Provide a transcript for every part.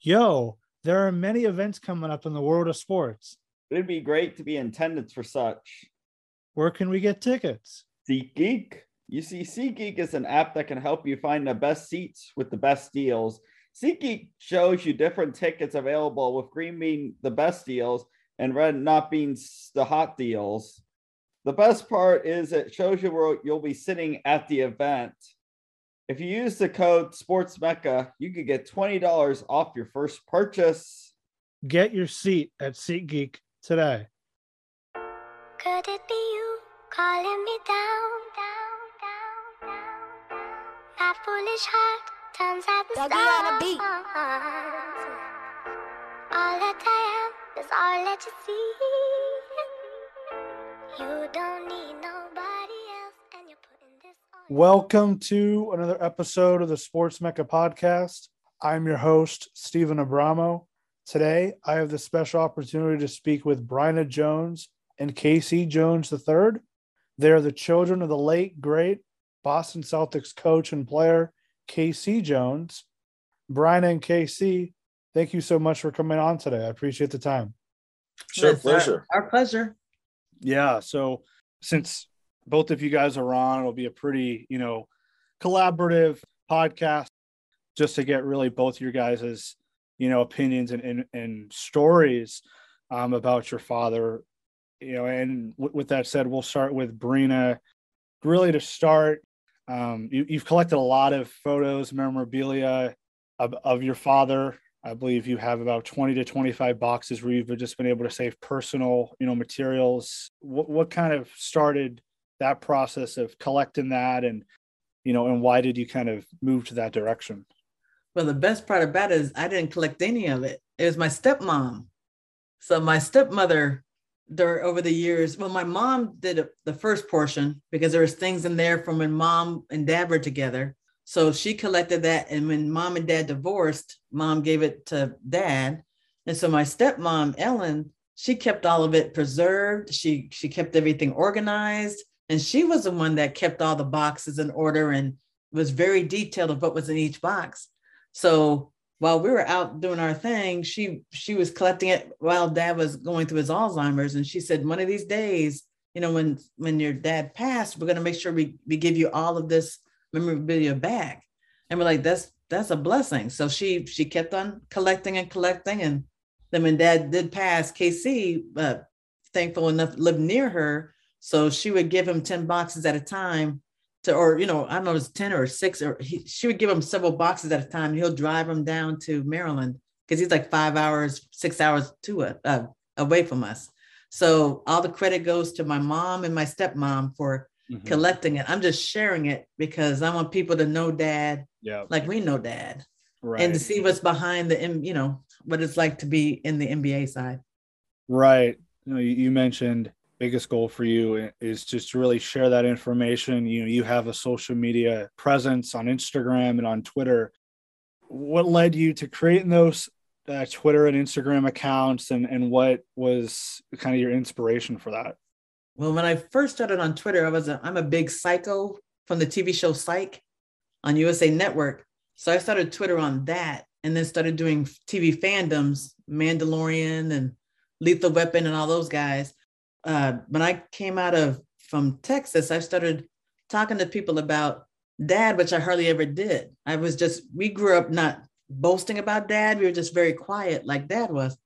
Yo, there are many events coming up in the world of sports. It'd be great to be in attendance for such. Where can we get tickets? SeatGeek. You see, SeatGeek is an app that can help you find the best seats with the best deals. SeatGeek shows you different tickets available, with green being the best deals and red not being the hot deals. The best part is it shows you where you'll be sitting at the event. If you use the code SportsMecca, you could get $20 off your first purchase. Get your seat at SeatGeek today. Could it be you calling me down, down, down, down? My foolish heart turns at the Dougie on a stars. All that I am is all that you see. You don't need nobody Welcome to another episode of the Sports Mecca podcast. I'm your host, Steven Abramo. Today, I have the special opportunity to speak with Bryna Jones and KC Jones III. They are the children of the late, great Boston Celtics coach and player, KC Jones. Bryna and KC, thank you so much for coming on today. I appreciate the time. Sure, It's our- pleasure. Our, pleasure. Yeah. So since both of you guys are on, it'll be a pretty, you know, collaborative podcast just to get really both your guys' you know, opinions and, and, and stories um, about your father. You know, and w- with that said, we'll start with Bryna. Really to start, um, you, you've collected a lot of photos, memorabilia of, of your father. I believe you have about 20 to 25 boxes where you've just been able to save personal, you know, materials. What, what kind of started that process of collecting that and, you know, and why did you kind of move to that direction? Well, the best part about it is I didn't collect any of it. It was my stepmom. So my stepmother, there over the years, well, my mom did the first portion because there was things in there from when mom and dad were together. So she collected that, and when mom and dad divorced, mom gave it to dad, and so my stepmom Ellen, she kept all of it preserved. She she kept everything organized, and she was the one that kept all the boxes in order and was very detailed of what was in each box. So while we were out doing our thing, she she was collecting it while dad was going through his Alzheimer's. And she said, one of these days, you know, when when your dad passed, we're gonna make sure we, we give you all of this memorabilia back. And we're like, that's that's a blessing. So she she kept on collecting and collecting. And then when dad did pass, KC, uh, thankful enough, lived near her. So she would give him 10 boxes at a time to, or, you know, I don't know, it's 10 or six, or he, she would give him several boxes at a time. He'll drive him down to Maryland because he's like five hours, six hours to it, uh, away from us. So all the credit goes to my mom and my stepmom for collecting it. I'm just sharing it because I want people to know dad Yeah. like we know dad Right. and to see what's behind the, you know, what it's like to be in the NBA side. Right. You, know, you, you mentioned biggest goal for you is just to really share that information. You know, you have a social media presence on Instagram and on Twitter. What led you to creating those uh, Twitter and Instagram accounts, and and what was kind of your inspiration for that? Well, when I first started on Twitter, I was a, I'm a big psycho from the TV show Psych on USA Network. So I started Twitter on that and then started doing TV fandoms, Mandalorian and Lethal Weapon and all those guys. Uh, when I came out of from Texas, I started talking to people about dad, which I hardly ever did. I was just, we grew up not boasting about dad. We were just very quiet like dad was.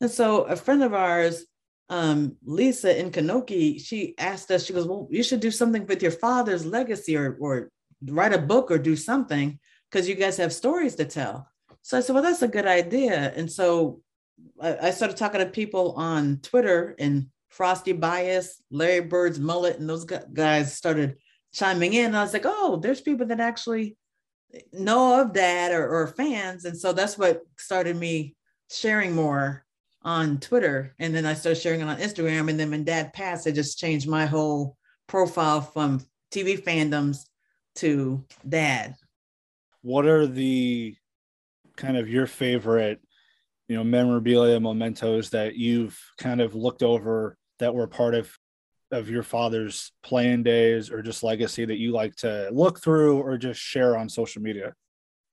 And so a friend of ours, um, Lisa in Kanoki, she asked us, she goes, Well, you should do something with your father's legacy or, or write a book or do something because you guys have stories to tell. So I said, Well, that's a good idea. And so I, I started talking to people on Twitter and Frosty Bias, Larry Bird's mullet, and those guys started chiming in. I was like, Oh, there's people that actually know of that or, or fans. And so that's what started me sharing more on Twitter. And then I started sharing it on Instagram. And then when dad passed, I just changed my whole profile from TV fandoms to dad. What are the kind of your favorite, you know, memorabilia mementos that you've kind of looked over that were part of of your father's playing days or just legacy that you like to look through or just share on social media?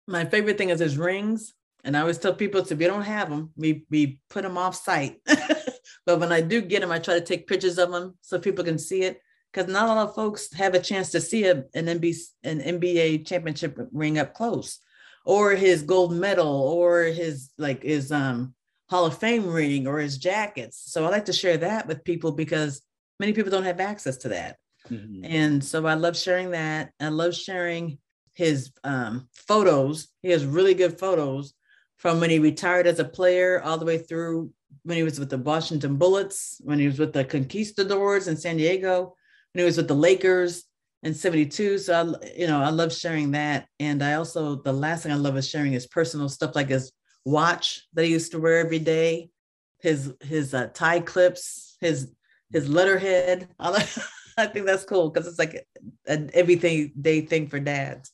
My favorite thing is his rings And I always tell people if we don't have them, we we put them off site. but when I do get them, I try to take pictures of them so people can see it. Because not a lot of folks have a chance to see a, an NBA an NBA championship ring up close, or his gold medal, or his like his um Hall of Fame ring, or his jackets. So I like to share that with people because many people don't have access to that. Mm-hmm. And so I love sharing that. I love sharing his um, photos. He has really good photos from when he retired as a player all the way through when he was with the Washington Bullets, when he was with the Conquistadors in San Diego, when he was with the Lakers in 72. So, I, you know, I love sharing that. And I also, the last thing I love is sharing his personal stuff like his watch that he used to wear every day, his, his uh, tie clips, his, his letterhead. I think that's cool because it's like an everything day thing for dads.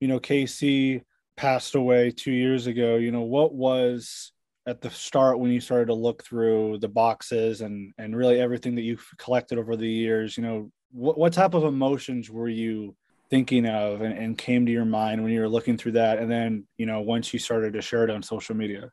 You know, KC passed away two years ago. You know, what was at the start when you started to look through the boxes and and really everything that you've collected over the years? You know, what what type of emotions were you thinking of and, and came to your mind when you were looking through that? And then, you know, once you started to share it on social media.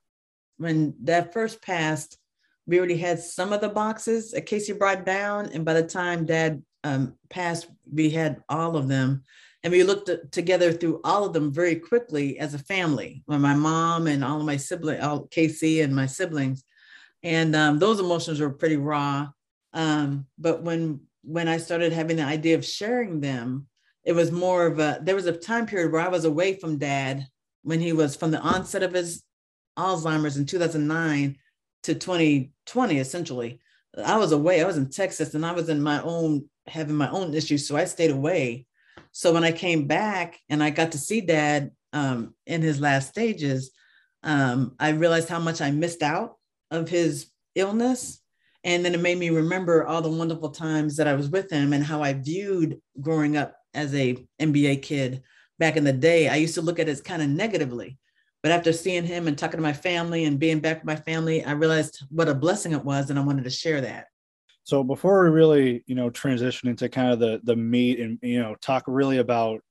When that first passed, we already had some of the boxes at KC brought down, and by the time Dad um, passed, we had all of them, and we looked together through all of them very quickly as a family. When my mom and all of my siblings, all KC and my siblings, and um, those emotions were pretty raw. Um, but when when I started having the idea of sharing them, it was more of a. There was a time period where I was away from Dad when he was from the onset of his Alzheimer's in 2009 to 2020 essentially. I was away. I was in texas and i was in my own having my own issues so i stayed away. So when i came back and i got to see dad um, in his last stages um, i realized how much i missed out of his illness. And then it made me remember all the wonderful times that i was with him and how i viewed growing up as a nba kid back in the day i used to look at it kind of negatively but after seeing him and talking to my family and being back with my family, I realized what a blessing it was, and I wanted to share that. So before we really, you know, transition into kind of the the meat and you know talk really about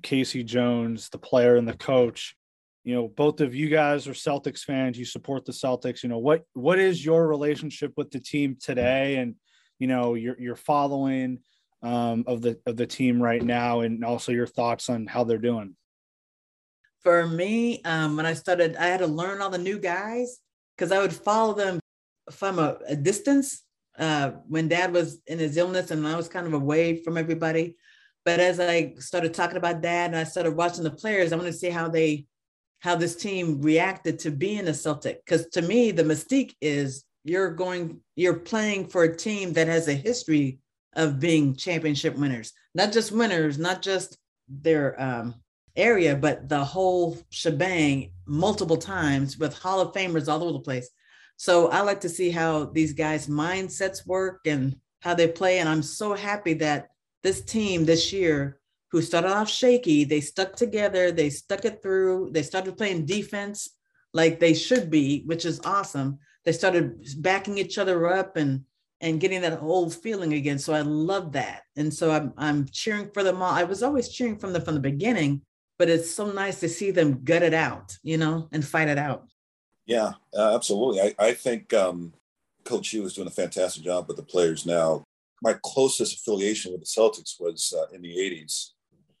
KC Jones, the player and the coach, you know, both of you guys are Celtics fans. You support the Celtics. You know, what what is your relationship with the team today, and you know, you're following um, of the of the team right now, and also your thoughts on how they're doing for me, um, when I started, I had to learn all the new guys because I would follow them from a, a distance uh, when dad was in his illness and I was kind of away from everybody. But as I started talking about dad and I started watching the players, I wanted to see how they, how this team reacted to being a Celtic. Because to me, the mystique is you're going, you're playing for a team that has a history of being championship winners, not just winners, not just their um, area, but the whole shebang multiple times with Hall of Famers all over the place. So I like to see how these guys' mindsets work and how they play. And I'm so happy that this team this year, who started off shaky, they stuck together, they stuck it through, they started playing defense like they should be, which is awesome. They started backing each other up and and getting that old feeling again. So I love that. And so I'm I'm cheering for them all. I was always cheering from them from the beginning, but it's so nice to see them gut it out, you know, and fight it out. Yeah, uh, absolutely. I, I think um, Coach Hugh is doing a fantastic job with the players now. My closest affiliation with the Celtics was uh, in the '80s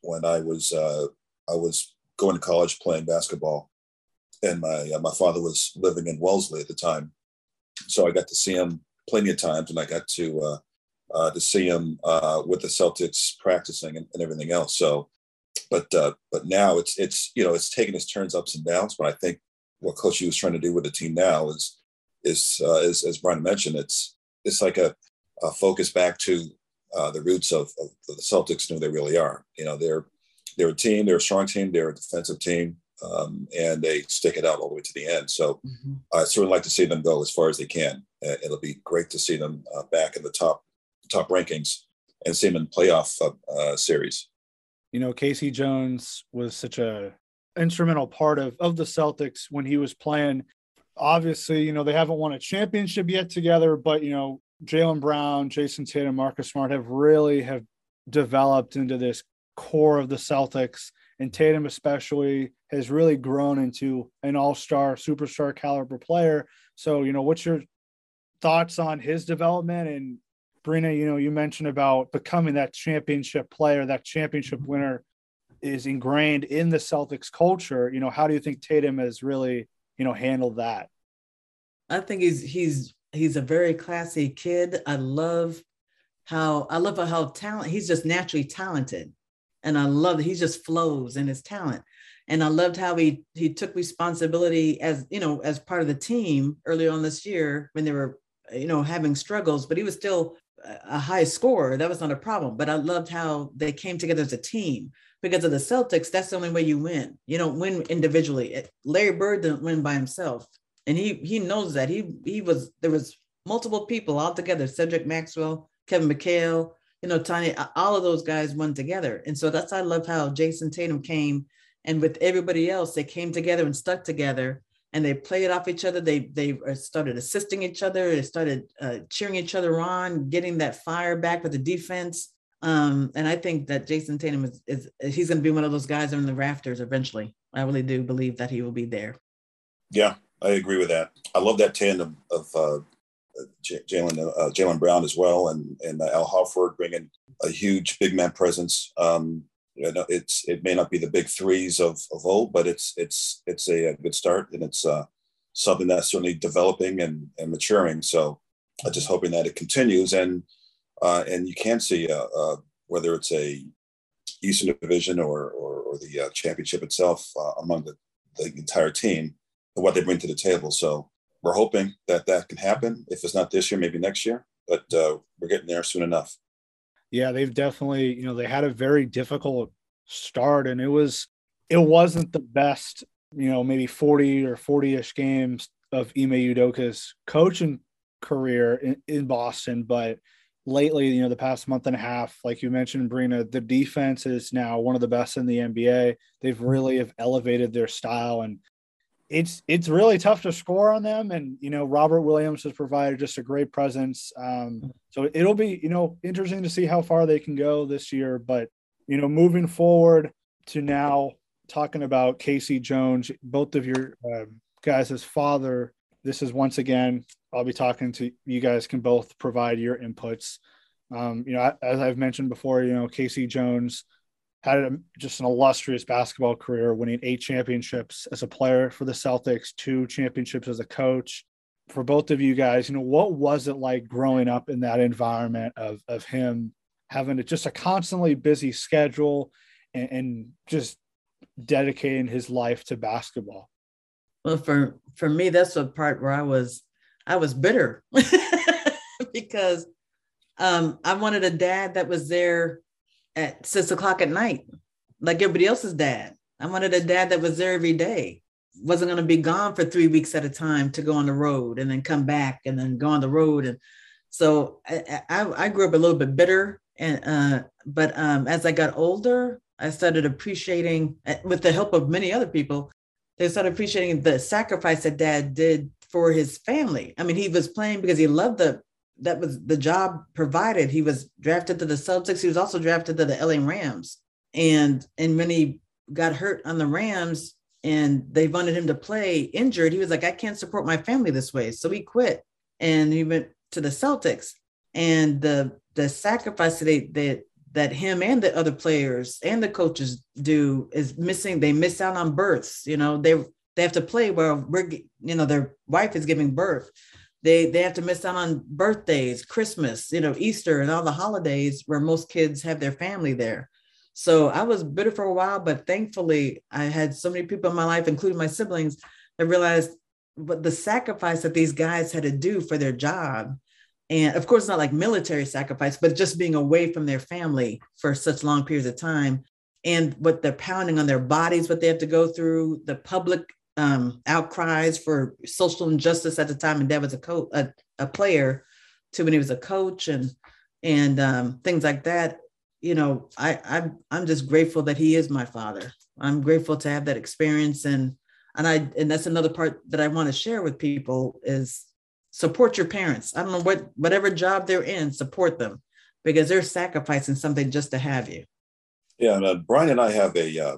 when I was uh, I was going to college playing basketball, and my uh, my father was living in Wellesley at the time, so I got to see him plenty of times, and I got to uh, uh, to see him with the Celtics practicing and, and everything else. So but uh, but now it's it's you know it's taking its turns ups and downs. But I think what Coach was trying to do with the team now is is uh, is as Bryna mentioned, it's it's like a, a focus back to uh, the roots of, of, the Celtics and who they really are. You know, they're they're a team, they're a strong team, they're a defensive team, um, and they stick it out all the way to the end. So mm-hmm. I certainly like to see them go as far as they can. It'll be great to see them uh, back in the top top rankings and see them in playoff uh, uh, series you know, KC Jones was such a instrumental part of of the Celtics when he was playing. Obviously, you know, they haven't won a championship yet together, but you know, Jaylen Brown, Jayson Tatum, Marcus Smart have really have developed into this core of the Celtics. and Tatum especially has really grown into an all-star, superstar caliber player. So, you know, what's your thoughts on his development and Bryna, you know, you mentioned about becoming that championship player, that championship mm-hmm. winner is ingrained in the Celtics culture. You know, how do you think Tatum has really, you know, handled that? I think he's he's he's a very classy kid. I love how I love how talent he's just naturally talented. And I love that he just flows in his talent. And I loved how he he took responsibility as you know as part of the team early on this year when they were you know having struggles, but he was still a high scorer. That was not a problem. But I loved how they came together as a team because of the Celtics. That's the only way you win. You don't win individually. Larry Bird didn't win by himself, and he he knows that. He he was there was multiple people all together. Cedric Maxwell, Kevin McHale, you know, Tiny. All of those guys won together, and so that's I love how Jayson Tatum came, and with everybody else, they came together and stuck together and they played off each other. They they uh, started assisting each other. They started uh, cheering each other on, getting that fire back with the defense. Um, and I think that Jayson Tatum is, is he's going to be one of those guys in the rafters eventually. I really do believe that he will be there. Yeah, I agree with that. I love that tandem of uh, Jaylen uh, Jaylen Brown as well, and and Al Horford bringing a huge big man presence. Um, you know, it's it may not be the big threes of, of old, but it's it's it's a, a good start, and it's uh, something that's certainly developing and, and maturing. So I'm just hoping that it continues, and uh, and you can see uh, uh, whether it's a Eastern Division or or, or the uh, championship itself among the, the entire team and what they bring to the table. So we're hoping that that can happen. If it's not this year, maybe next year, but we're getting there soon enough yeah, they've definitely, you know, they had a very difficult start and it was it wasn't the best, you know, maybe 40 or 40-ish games of Ime Udoka's coaching career in, in Boston, but lately, you know, the past month and a half, like you mentioned, Bryna, the defense is now one of the best in the NBA. They've really have elevated their style and it's it's really tough to score on them. And you know robert williams has provided just a great presence. Um, so it'll be you know interesting to see how far they can go this year. But you know moving forward to now talking about KC Jones both of your uh, guys' father this is once again i'll be talking to you guys can both provide your inputs. Um, you know as i've mentioned before you know KC Jones had a, just an illustrious basketball career, winning eight championships as a player for the Celtics, two championships as a coach. For both of you guys, you know, what was it like growing up in that environment of of him having just a constantly busy schedule and, and just dedicating his life to basketball? Well, for for me, that's the part where I was I was bitter because um, I wanted a dad that was there at six o'clock at night, like everybody else's dad. I wanted a dad that was there every day, wasn't going to be gone for three weeks at a time to go on the road and then come back and then go on the road. And so I, I, I grew up a little bit bitter. And, uh, but um, as I got older, I started appreciating, uh, with the help of many other people, they started appreciating the sacrifice that dad did for his family. I mean, he was playing because he loved the that was the job provided. He was drafted to the Celtics. He was also drafted to the LA Rams. And and when he got hurt on the Rams and they wanted him to play injured, he was like, I can't support my family this way. So he quit and he went to the Celtics. And the the sacrifice that that that him and the other players and the coaches do is missing. They miss out on births. You know, they they have to play where we're you know their wife is giving birth they they have to miss out on birthdays christmas you know easter and all the holidays where most kids have their family there. So i was bitter for a while but thankfully i had so many people in my life including my siblings that realized what the sacrifice that these guys had to do for their job. And of course not like military sacrifice but just being away from their family for such long periods of time and what they're pounding on their bodies what they have to go through the public um, outcries for social injustice at the time, and Dad was a co- a, a player, to when he was a coach and and um, things like that. You know, I I'm I'm just grateful that he is my father. I'm grateful to have that experience, and and I and that's another part that I want to share with people is support your parents. I don't know what whatever job they're in, support them because they're sacrificing something just to have you. Yeah, and, uh, Bryna and I have a uh,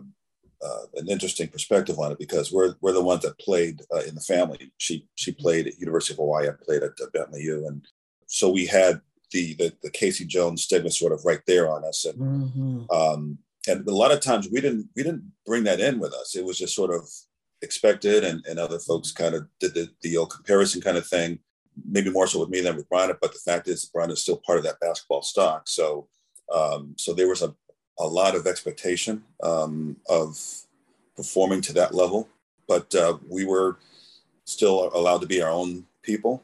uh, an interesting perspective on it because we're we're the ones that played uh, in the family. She she played at University of Hawaii. I played at uh, Bentley U, and so we had the, the the KC Jones stigma sort of right there on us, and Mhm. um, and a lot of times we didn't we didn't bring that in with us. It was just sort of expected, and, and other folks kind of did the the old comparison kind of thing. Maybe more so with me than with Bryna, but the fact is Bryna is still part of that basketball stock. So um, so there was a a lot of expectation um, of performing to that level, but uh, we were still allowed to be our own people.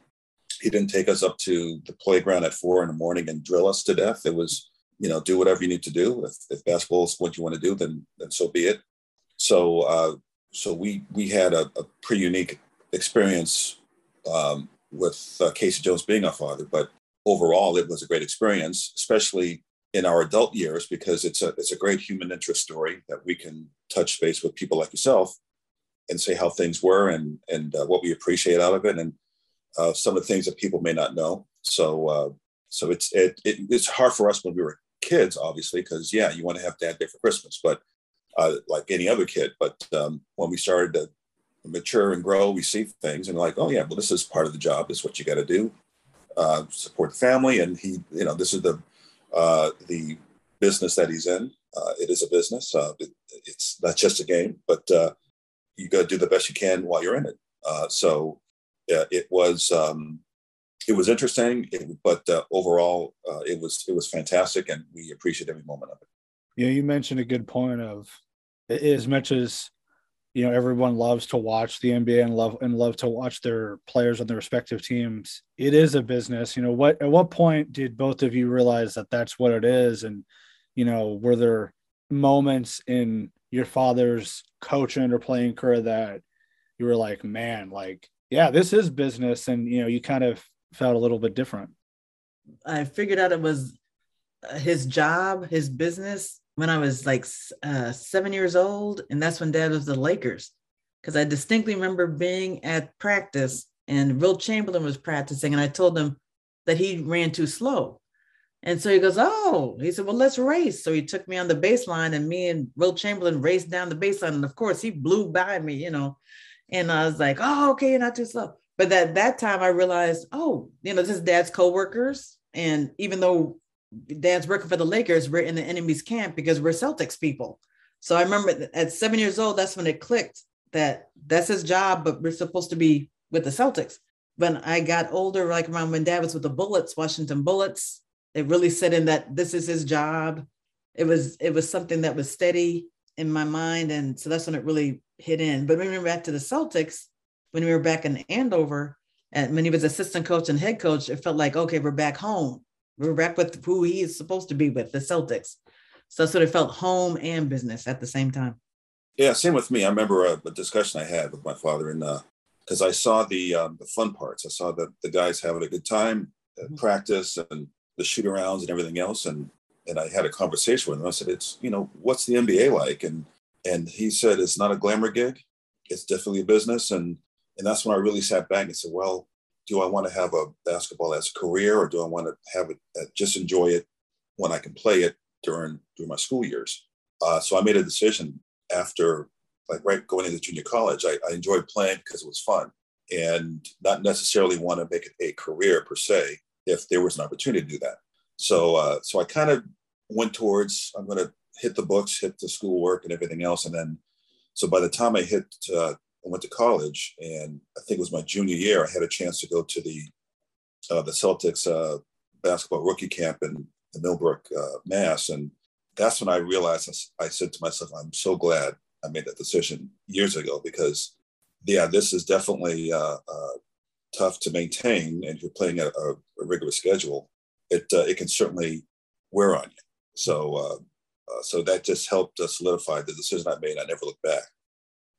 He didn't take us up to the playground at four in the morning and drill us to death. It was, you know, do whatever you need to do. If, if basketball is what you want to do, then then so be it. So uh, so we we had a, a pretty unique experience um, with uh, KC Jones being our father, but overall it was a great experience, especially in our adult years because it's a it's a great human interest story that we can touch base with people like yourself and say how things were and and uh, what we appreciate out of it and uh, some of the things that people may not know. So uh, so it's it, it it's hard for us when we were kids, obviously, because yeah, you want to have dad there for Christmas, but uh, like any other kid. But um, when we started to mature and grow, we see things and like, oh yeah, well this is part of the job. This is what you got to do. Uh, support the family, and he, you know, this is the uh, the business that he's in. Uh, it is a business. Uh, it, it's not just a game, but uh, you got to do the best you can while you're in it. Uh, so uh, it was um, it was interesting, it, but overall it was it was fantastic, and we appreciate every moment of it. Yeah, you mentioned a good point of as much as you know everyone loves to watch the NBA and love and love to watch their players on their respective teams. It is a business. You know what? At what point did both of you realize that that's what it is? And you know, were there moments in your father's coaching or playing career that you were like, man, like, yeah, this is business, and you know, you kind of felt a little bit different. I figured out it was uh, his job, his business when I was like uh, seven years old. And that's when dad was the Lakers. Because I distinctly remember being at practice and Wilt Chamberlain was practicing. And I told him that he ran too slow. And so he goes, Oh, he said, Well, let's race. So he took me on the baseline and me and Wilt Chamberlain raced down the baseline. And of course, he blew by me, you know. And I was like, Oh, okay, you're not too slow. But at that time, I realized, oh, you know, this is dad's coworkers. And even though dad's working for the Lakers, we're in the enemy's camp because we're Celtics people. So I remember at seven years old, that's when it clicked that that's his job, but we're supposed to be with the Celtics. When I got older, like around when dad was with the Bullets, Washington Bullets, it really set in that this is his job. It was it was something that was steady in my mind, and so that's when it really hit in. But when we were back to the Celtics, when we were back in Andover, and when he was assistant coach and head coach, it felt like okay, we're back home. We're back with who he is supposed to be with, the Celtics. So that's what it felt home and business at the same time. Yeah, same with me. I remember a, a discussion I had with my father, and because I saw the um, the fun parts, I saw the the guys having a good time, uh, Mhm. practice, and the shoot arounds and everything else, and and I had a conversation with him. I said, "It's you know, what's the NBA like?" And and he said, "It's not a glamour gig. It's definitely a business." And and that's when I really sat back and said, "Well, do I want to have a basketball as a career, or do I want to have it uh, just enjoy it when I can play it during during my school years?" Uh, so I made a decision after like right going into junior college. I, I enjoyed playing because it was fun, and not necessarily want to make it a career per se. If there was an opportunity to do that, so uh, so I kind of went towards I'm going to hit the books, hit the schoolwork, and everything else, and then so by the time I hit uh, went to college, and I think it was my junior year. I had a chance to go to the uh, the Celtics uh, basketball rookie camp in, Millbrook, uh, Mass, and that's when I realized. I said to myself, "I'm so glad I made that decision years ago because, yeah, this is definitely uh, uh, tough to maintain, and if you're playing a, a, rigorous schedule, it uh, it can certainly wear on you. So." So that just helped solidify the decision I made. I never looked back.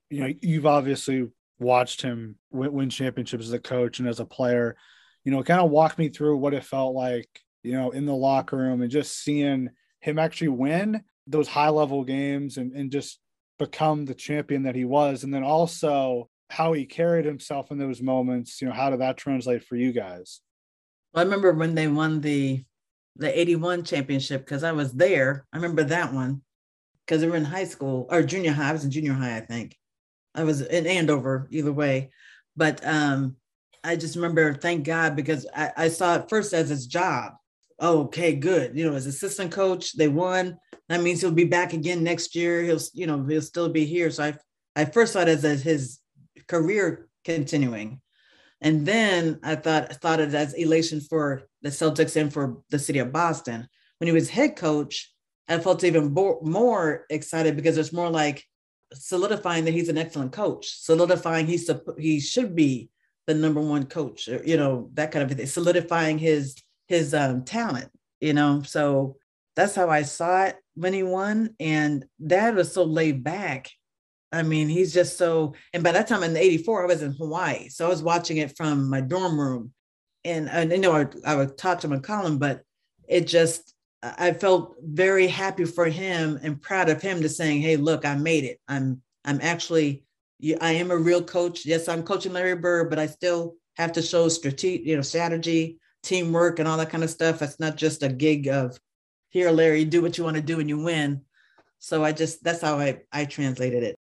You know, you've obviously watched him win, win championships as a coach and as a player. You know, kind of walk me through what it felt like, you know, in the locker room and just seeing him actually win those high level games and, and just become the champion that he was. And then also how he carried himself in those moments. You know, how did that translate for you guys? I remember when they won the the 81 championship because I was there. I remember that one. because they were in high school or junior high. I was in junior high, I think. I was in Andover, either way. But um, I just remember, thank God, because I, I saw it first as his job. Oh, okay, good. You know, as assistant coach, they won. That means he'll be back again next year. He'll, you know, he'll still be here. So I, I first saw it as, as his career continuing. And then I thought thought it as elation for the Celtics and for the city of Boston. When he was head coach, I felt even more excited because it's more like solidifying that he's an excellent coach, solidifying he's he should be the number one coach, or, you know, that kind of thing, solidifying his his um, talent, you know. So that's how I saw it when he won. And dad was so laid back I mean, he's just so, and by that time in 84, I was in Hawaii. So I was watching it from my dorm room. And, and you know, I, I would talk to call him, but it just, I felt very happy for him and proud of him to saying, Hey, look, I made it. I'm, I'm actually, I am a real coach. Yes, I'm coaching Larry Bird, but I still have to show strategy, you know, strategy, teamwork, and all that kind of stuff. It's not just a gig of here, Larry, do what you want to do and you win. So I just, that's how I, I translated it.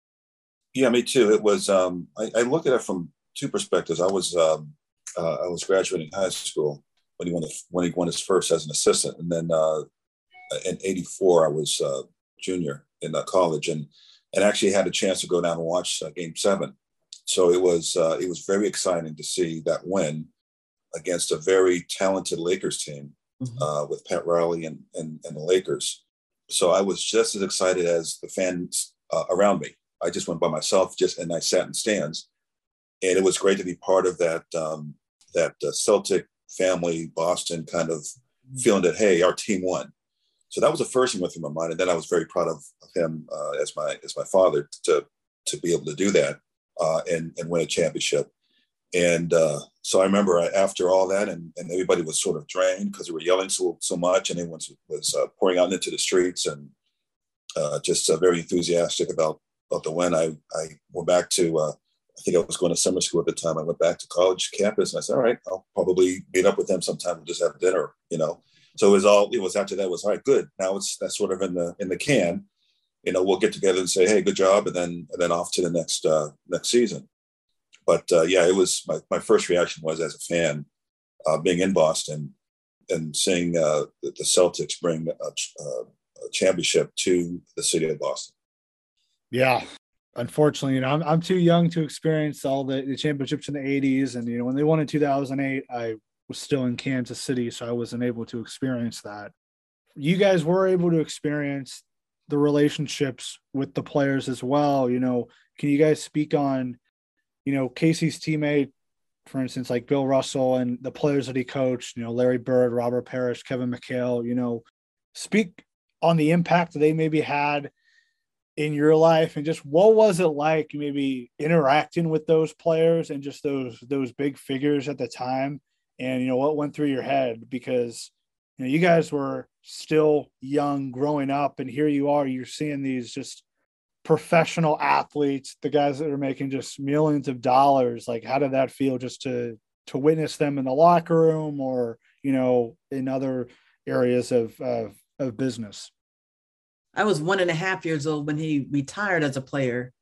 Yeah, me too. It was. Um, I, I look at it from two perspectives. I was um, uh, I was graduating high school when he won the, when he won his first as an assistant, and then uh, in '84 I was uh, junior in uh, college, and and actually had a chance to go down and watch uh, Game Seven. So it was uh, it was very exciting to see that win against a very talented Lakers team mm-hmm. with Pat Riley and, and and the Lakers. So I was just as excited as the fans around me I just went by myself, just and I sat in stands, and it was great to be part of that um, that uh, Celtic family, Boston kind of feeling that hey, our team won. So that was the first thing went through my mind, and then I was very proud of, of him uh, as my as my father to to be able to do that uh, and and win a championship. And uh, so I remember after all that, and, and everybody was sort of drained because they were yelling so so much, and everyone was uh, pouring out into the streets and uh, just uh, very enthusiastic about about the win, I, I went back to, uh, I think I was going to summer school at the time. I went back to college campus and I said, all right, I'll probably meet up with them sometime. We'll just have dinner, you know? So it was all, it was after that was, all right, good. Now it's, that's sort of in the, in the can, you know, we'll get together and say, Hey, good job. And then, and then off to the next, uh, next season. But uh, yeah, it was my, my first reaction was as a fan, uh, being in Boston and seeing uh, the Celtics bring a, a championship to the city of Boston. Yeah. Unfortunately, you know, I'm, I'm too young to experience all the, the championships in the 80s. And, you know, when they won in 2008, I was still in Kansas City, so I wasn't able to experience that. You guys were able to experience the relationships with the players as well. You know, can you guys speak on, you know, KC's teammate, for instance, like Bill Russell and the players that he coached, you know, Larry Bird, Robert Parish, Kevin McHale, you know, speak on the impact they maybe had in your life and just what was it like maybe interacting with those players and just those those big figures at the time? And you know what went through your head? Because you know you guys were still young growing up and here you are you're seeing these just professional athletes the guys that are making just millions of dollars. Like how did that feel just to to witness them in the locker room or you know in other areas of of, of business I was one and a half years old when he retired as a player,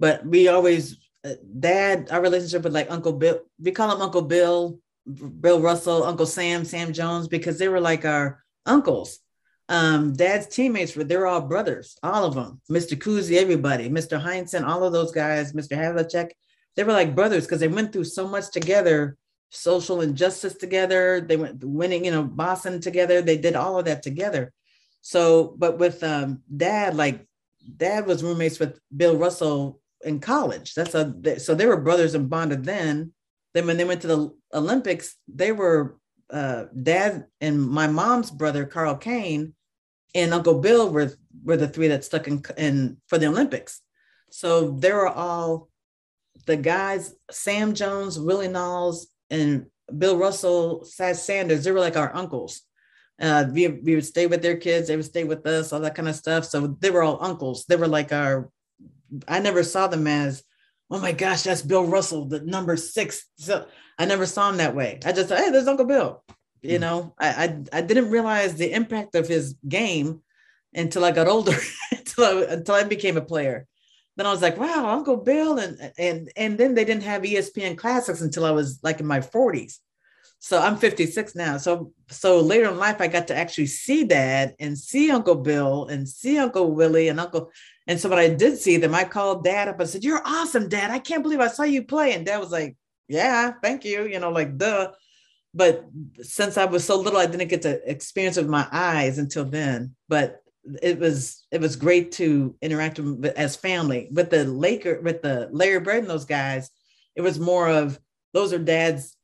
but we always, uh, dad, our relationship with like Uncle Bill, we call him Uncle Bill, Bill Russell, Uncle Sam, Sam Jones, because they were like our uncles. Um, dad's teammates were, they're all brothers, all of them, Mr. Cousy, everybody, Mr. Heinsohn, all of those guys, Mr. Havlicek, they were like brothers because they went through so much together social injustice together. They went winning, you know, Boston together. They did all of that together. So, but with um, dad, like dad was roommates with Bill Russell in college. That's a so they were brothers and bonded then. Then when they went to the Olympics, they were uh, dad and my mom's brother Carl Cain and Uncle Bill were were the three that stuck in, in for the Olympics. So they were all the guys, Sam Jones, Willie Naulls, and Bill Russell, Satch Sanders. They were like our uncles. Uh, we, we would stay with their kids, they would stay with us, all that kind of stuff. So they were all uncles. They were like our, I never saw them as, oh my gosh, that's Bill Russell, the number six. So I never saw him that way. I just thought, hey, there's Uncle Bill. You hmm. know, I, I I didn't realize the impact of his game until I got older, until I, until I became a player. Then I was like, wow, Uncle Bill, and and and then they didn't have ESPN Classics until I was like in my 40s. So I'm 56 now. So so later in life, I got to actually see Dad and see Uncle Bill and see Uncle Willie and Uncle. And so when I did see them, I called Dad up and said, "You're awesome, Dad. I can't believe I saw you play." And Dad was like, "Yeah, thank you." You know, like duh but since I was so little, I didn't get to experience with my eyes until then. But it was it was great to interact with as family. With the Laker, with the Larry Bird and those guys, it was more of those are dad's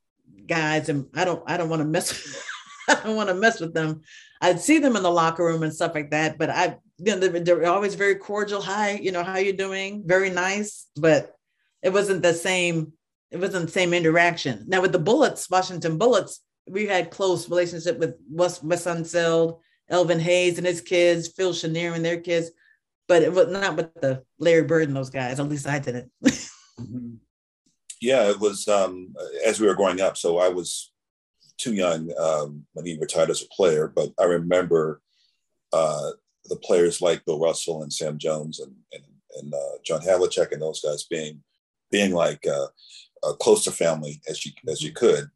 guys, and I don't I don't want to mess I don't want to mess with them. I'd see them in the locker room and stuff like that, but I you know they're, they're always very cordial. Hi, you know how you doing? Very nice, but it wasn't the same it wasn't the same interaction. Now with the Bullets, Washington Bullets, we had close relationship with Wes, Wes Unseld, Elvin Hayes and his kids, Phil Chenier and their kids, but it was not with the Larry Bird and those guys. At least I didn't. mm-hmm. Yeah, it was um, as we were growing up. So I was too young um, when he retired as a player, but I remember uh, the players like Bill Russell and Sam Jones and and, and uh, John Havlicek and those guys being being like uh, uh, close to family as you as you could,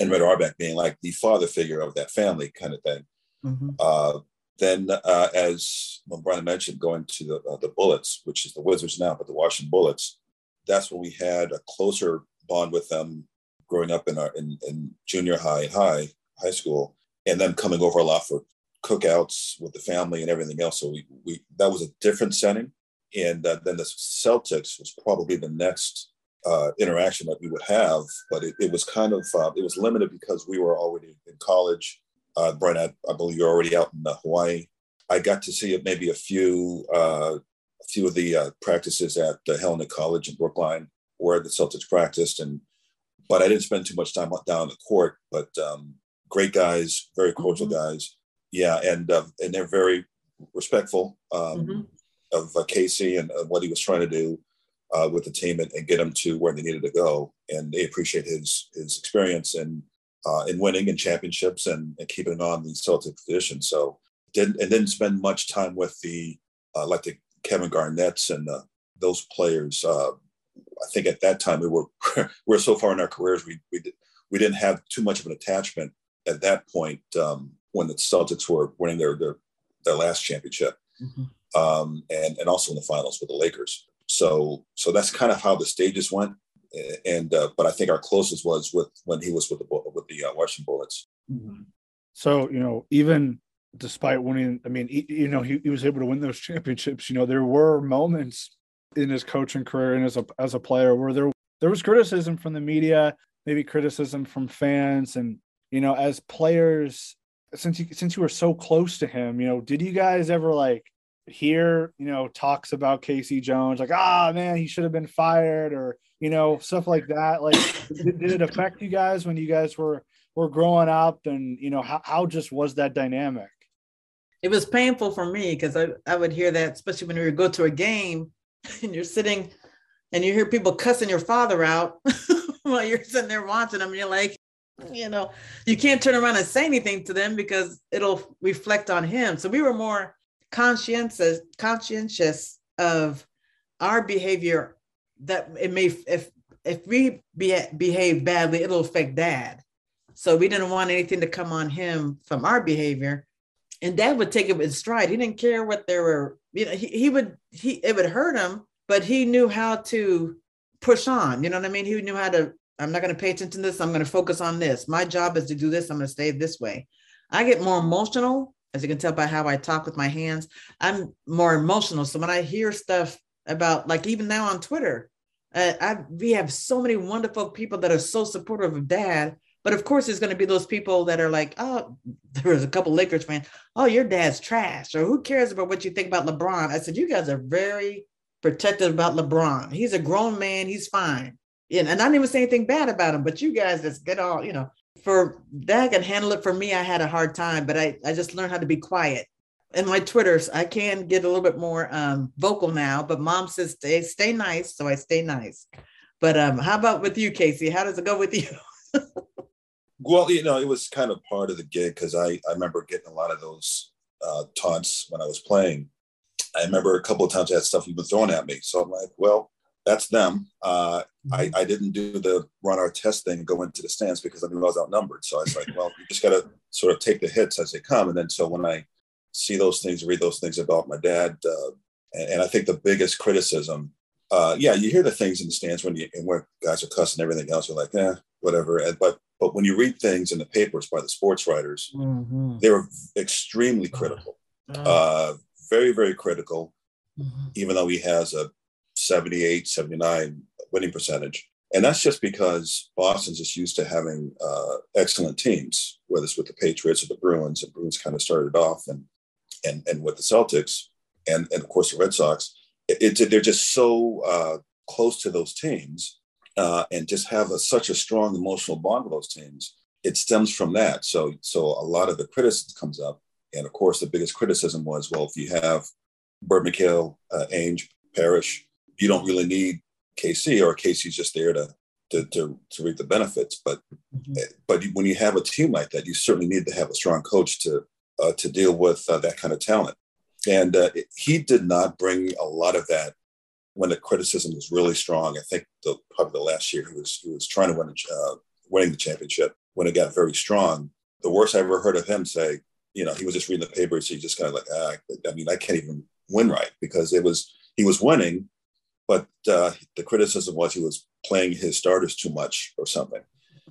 and Red Auerbach being like the father figure of that family kind of thing. Mm-hmm. Uh, then, uh, as Bryna mentioned, going to the uh, the Bullets, which is the Wizards now, but the Washington Bullets, that's when we had a closer bond with them growing up in our in, in junior high and high high school, and then coming over a lot for cookouts with the family and everything else. So we we that was a different setting. And uh, then the Celtics was probably the next uh, interaction that we would have, but it, it was kind of uh, it was limited because we were already in college. Uh, Bryna, I, I believe you're already out in uh, Hawaii. I got to see it maybe a few uh, a few of the uh, practices at uh, Hellenic College in Brookline, where the Celtics practiced, and but I didn't spend too much time down on the court. But um, great guys, very cordial mm-hmm. guys, yeah, and uh, and they're very respectful um, mm-hmm. of uh, KC and of what he was trying to do uh, with the team and, and, get them to where they needed to go. And they appreciate his his experience in uh, in winning in championships and, and keeping on the Celtic tradition. So didn't and didn't spend much time with the uh, like the Kevin Garnett's and uh, those players. Uh, I think at that time we were we were so far in our careers we we did, we didn't have too much of an attachment at that point um, when the Celtics were winning their their, their last championship. Mm-hmm. Um, and and also in the finals with the Lakers. So so that's kind of how the stages went. And uh, but I think our closest was with when he was with the with the uh, Washington Bullets. Mm-hmm. So you know, even despite winning, I mean, he, you know, he, he was able to win those championships. You know, there were moments in his coaching career and as a as a player where there there was criticism from the media, maybe criticism from fans, and you know, as players, since you since you were so close to him, you know, did you guys ever like hear, you know, talks about KC Jones, like, ah, man, he should have been fired, or you know, stuff like that. Like, did, did, it affect you guys when you guys were were growing up, and you know, how how just was that dynamic? It was painful for me because I I would hear that, especially when we would go to a game and you're sitting and you hear people cussing your father out while you're sitting there watching them, and you're like. You know, you can't turn around and say anything to them because it'll reflect on him. So we were more conscientious conscientious of our behavior that it may if if we be, behave badly it'll affect dad so we didn't want anything to come on him from our behavior and dad would take it with stride. He didn't care what there were you know he, he would he it would hurt him but he knew how to push on. You know what i mean? He knew how to i'm not going to pay attention to this. I'm going to focus on this. My job is to do this. I'm going to stay this way. I get more emotional as you can tell by how I talk with my hands, I'm more emotional. So when I hear stuff about, like even now on Twitter, uh, I we have so many wonderful people that are so supportive of dad. But of course, there's going to be those people that are like, oh, there was a couple Lakers fans. Oh, your dad's trash, or who cares about what you think about LeBron? I said, you guys are very protective about LeBron. He's a grown man. He's fine. And, and I didn't even say anything bad about him, but you guys just get all, you know, for that can handle it for me i had a hard time but i, I just learned how to be quiet in my twitters i can get a little bit more um, vocal now but mom says stay stay nice so i stay nice but um, how about with you KC how does it go with you well you know it was kind of part of the gig because I, I remember getting a lot of those uh, taunts when I was playing. I remember a couple of times I had stuff even thrown at me. So I'm like, well, that's them. Uh, I, mm-hmm. I didn't do the Ron Artest thing and go into the stands because I knew I was outnumbered. So I was like, well, you just got to sort of take the hits as they come. And then so when I see those things, read those things about my dad, uh, and, and, I think the biggest criticism, uh, yeah, you hear the things in the stands when you and where guys are cussing and everything else. You're like, yeah, whatever. And, but but when you read things in the papers by the sports writers, mm-hmm. they were extremely critical, uh, very very critical. Mm-hmm. Even though he has a 78, 79 winning percentage. And that's just because Boston's just used to having uh, excellent teams, whether it's with the Patriots or the Bruins. And Bruins kind of started off, and and and with the Celtics, and and of course the Red Sox. It, it they're just so uh, close to those teams, uh, and just have a, such a strong emotional bond with those teams. It stems from that. So so a lot of the criticism comes up, and of course the biggest criticism was, well, if you have Bird McHale, uh, Ainge, Parish, you don't really need KC or KC's just there to to to, to reap the benefits. But mm-hmm. but when you have a team like that, you certainly need to have a strong coach to uh, to deal with uh, that kind of talent. And uh, he did not bring a lot of that when the criticism was really strong. I think the, probably the last year he was he was trying to win uh, winning the championship when it got very strong. The worst I ever heard of him say, you know, he was just reading the papers. He just kind of like, ah, I mean, I can't even win right because it was he was winning, but uh, the criticism was he was playing his starters too much or something.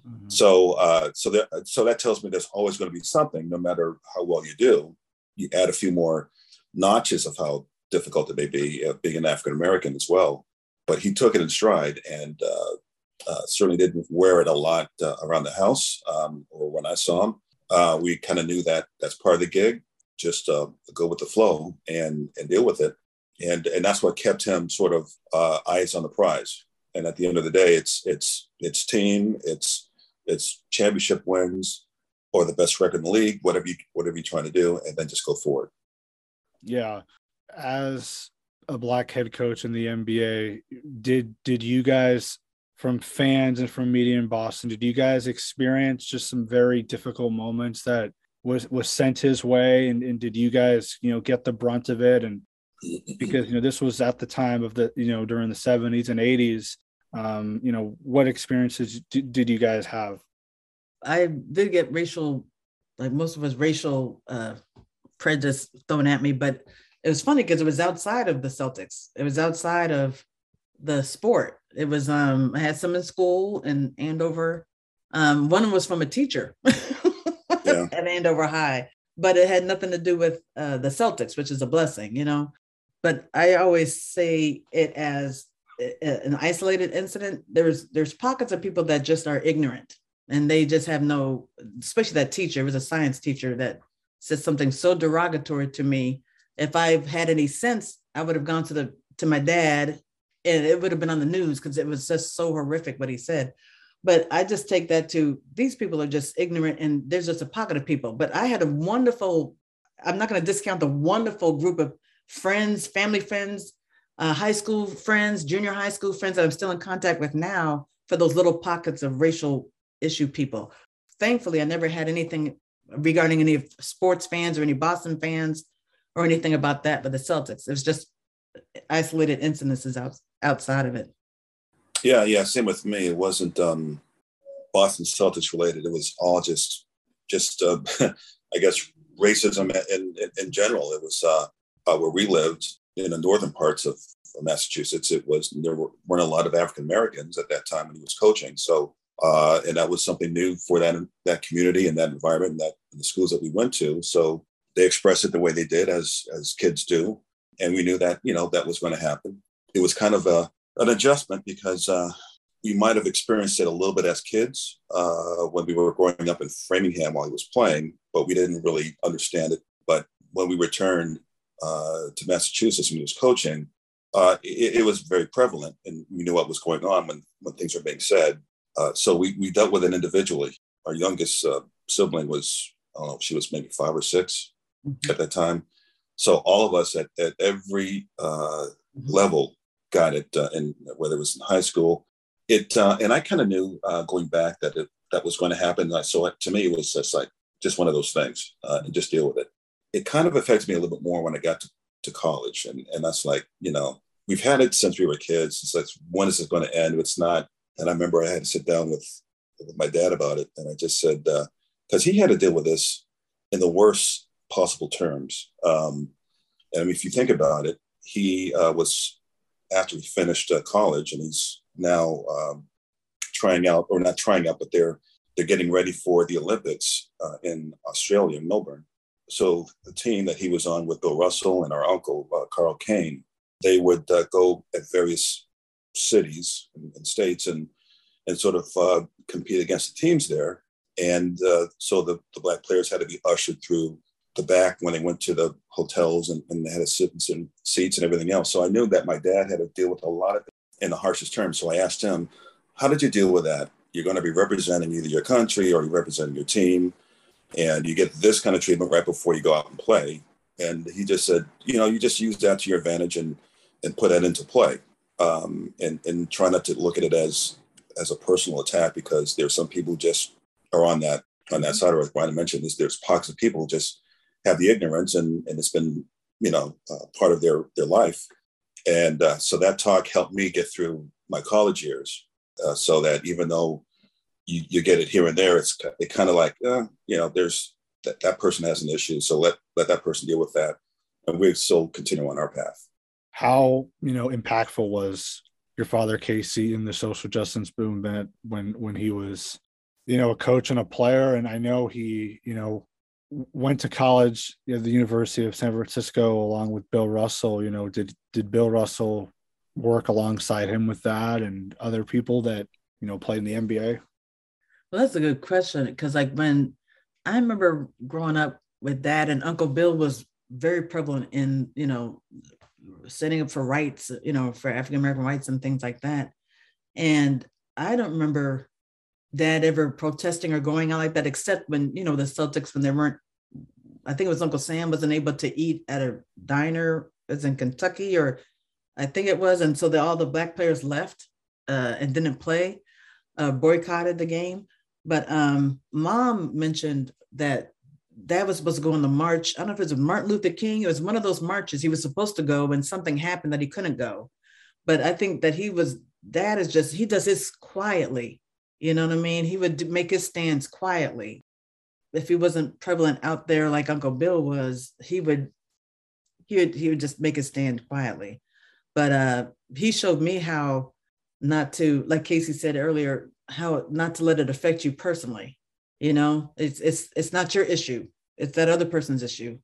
Mm-hmm. So, uh, so that so that tells me there's always going to be something, no matter how well you do. You add a few more notches of how difficult it may be, uh, being an African American as well. But he took it in stride and uh, uh, certainly didn't wear it a lot uh, around the house um, or when I saw him. we kind of knew that that's part of the gig. Just go with the flow and and deal with it and and that's what kept him sort of uh, eyes on the prize. And at the end of the day, it's it's it's team, it's it's championship wins, or the best record in the league, whatever you whatever you're trying to do, and then just go forward. Yeah, as a black head coach in the NBA, did did you guys from fans and from media in Boston, did you guys experience just some very difficult moments that was was sent his way? And, and did you guys you know get the brunt of it? And because you know this was at the time of the you know during the 70s and 80s um you know what experiences did, did you guys have? I did get racial like most of us racial uh prejudice thrown at me but it was funny because it was outside of the celtics it was outside of the sport it was um i had some in school in andover um one of them was from a teacher yeah. at andover high but it had nothing to do with uh, the Celtics, which is a blessing, you know but I always say it as an isolated incident. There's there's pockets of people that just are ignorant and they just have no, especially that teacher. It was a science teacher that said something so derogatory to me. If I've had any sense, I would have gone to the to my dad and it would have been on the news because it was just so horrific what he said. But I just take that to these people are just ignorant and there's just a pocket of people. But I had a wonderful, I'm not going to discount the wonderful group of friends, family friends, uh, high school friends, junior high school friends that I'm still in contact with now for those little pockets of racial issue people. Thankfully, I never had anything regarding any sports fans or any Boston fans or anything about that, but the Celtics. It was just isolated incidences out, outside of it. Yeah, yeah, same with me. It wasn't um, Boston Celtics related. It was all just, just uh, I guess, racism in, in, in general. It was uh, uh, where we lived in the northern parts of Massachusetts, it was there were, not a lot of African Americans at that time when he was coaching. So, uh, and that was something new for that that community and that environment and that and the schools that we went to. So they expressed it the way they did, as as kids do, and we knew that you know that was going to happen. It was kind of a an adjustment because uh, we might have experienced it a little bit as kids uh, when we were growing up in Framingham while he was playing, but we didn't really understand it. But when we returned uh, to Massachusetts when he was coaching, uh, it, it, was very prevalent, and we knew what was going on when when things were being said. Uh, so we we dealt with it individually. Our youngest uh, sibling was I don't know, she was maybe five or 6 mm-hmm. at that time. So all of us at, at every uh, mm-hmm. level got it, and whether it was in high school, it and I kind of knew going back that it, that was going to happen. So it, to me, it was just like just one of those things, and just deal with it it kind of affected me a little bit more when I got to, to college. And, and that's like, you know, we've had it since we were kids. It's like, when is it going to end? It's not. And I remember I had to sit down with, with my dad about it. And I just said, because uh, he had to deal with this in the worst possible terms. Um, and if you think about it, he uh, was, after he finished uh, college, and he's now um, trying out, or not trying out, but they're they're getting ready for the Olympics uh, in Australia, Melbourne. So the team that he was on with Bill Russell and our uncle uh, Carl Cain, they would uh, go at various cities and, states and and sort of uh, compete against the teams there. And uh, so the, the black players had to be ushered through the back when they went to the hotels and, and they had to sit in seats and everything else. So I knew that my dad had to deal with a lot of in the harshest terms. So I asked him, how did you deal with that? You're going to be representing either your country or you're representing your team. And you get this kind of treatment right before you go out and play. And he just said, you know, you just use that to your advantage and, and put that into play. Um, and, and try not to look at it as, as a personal attack because there's some people just are on that, on that side. Or as Bryna mentioned, is there's pockets of people just have the ignorance and, and it's been, you know, uh, part of their, their life. And uh, so that talk helped me get through my college years uh, so that even though you, you get it here and there, it's it kind of like, uh, you know, there's that, that person has an issue. So let, let that person deal with that. And we still continue on our path. How, you know, impactful was your father, KC, in the social justice movement when, when he was, you know, a coach and a player. And I know he, you know, went to college at the University of San Francisco along with Bill Russell. You know, did did Bill Russell work alongside him with that and other people that you know played in the NBA? Well, that's a good question because like when I remember growing up with dad and Uncle Bill was very prevalent in you know setting up for rights, you know, for African American rights and things like that. And I don't remember dad ever protesting or going out like that, except when, you know, the Celtics, when they weren't, I think it was Uncle Sam wasn't able to eat at a diner, as in Kentucky, or I think it was. And so the, all the black players left uh, and didn't play, uh, boycotted the game. But um, mom mentioned that dad was supposed to go on the march. I don't know if it was Martin Luther King. It was one of those marches he was supposed to go when something happened that he couldn't go. But I think that he was, dad is just, he does this quietly you know what I mean? He would make his stands quietly. If he wasn't prevalent out there like Uncle Bill was, he would he would he would just make his stand quietly. But uh he showed me how not to, like KC said earlier, how not to let it affect you personally. You know, it's it's it's not your issue. It's that other person's issue.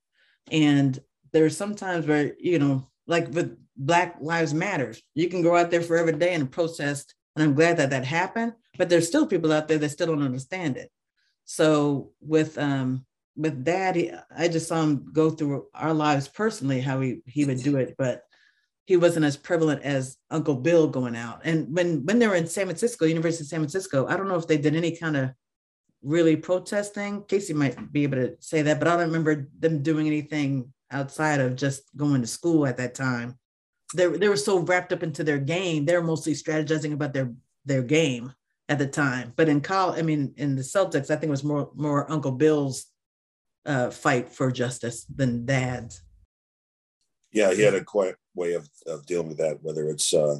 And there's sometimes where, you know, like with Black Lives Matters, you can go out there for every day and protest and I'm glad that that happened. But there's still people out there that still don't understand it. So with um with dad, he, I just saw him go through our lives personally, how he he would do it, but he wasn't as prevalent as Uncle Bill going out. And when when they were in San Francisco, University of San Francisco, I don't know if they did any kind of really protesting. KC might be able to say that, but I don't remember them doing anything outside of just going to school at that time they they were so wrapped up into their game. They're mostly strategizing about their their game at the time. But in college, I mean, in the Celtics, I think it was more more Uncle Bill's uh, fight for justice than Dad's. Yeah, he had a quiet way of, of dealing with that, whether it's uh,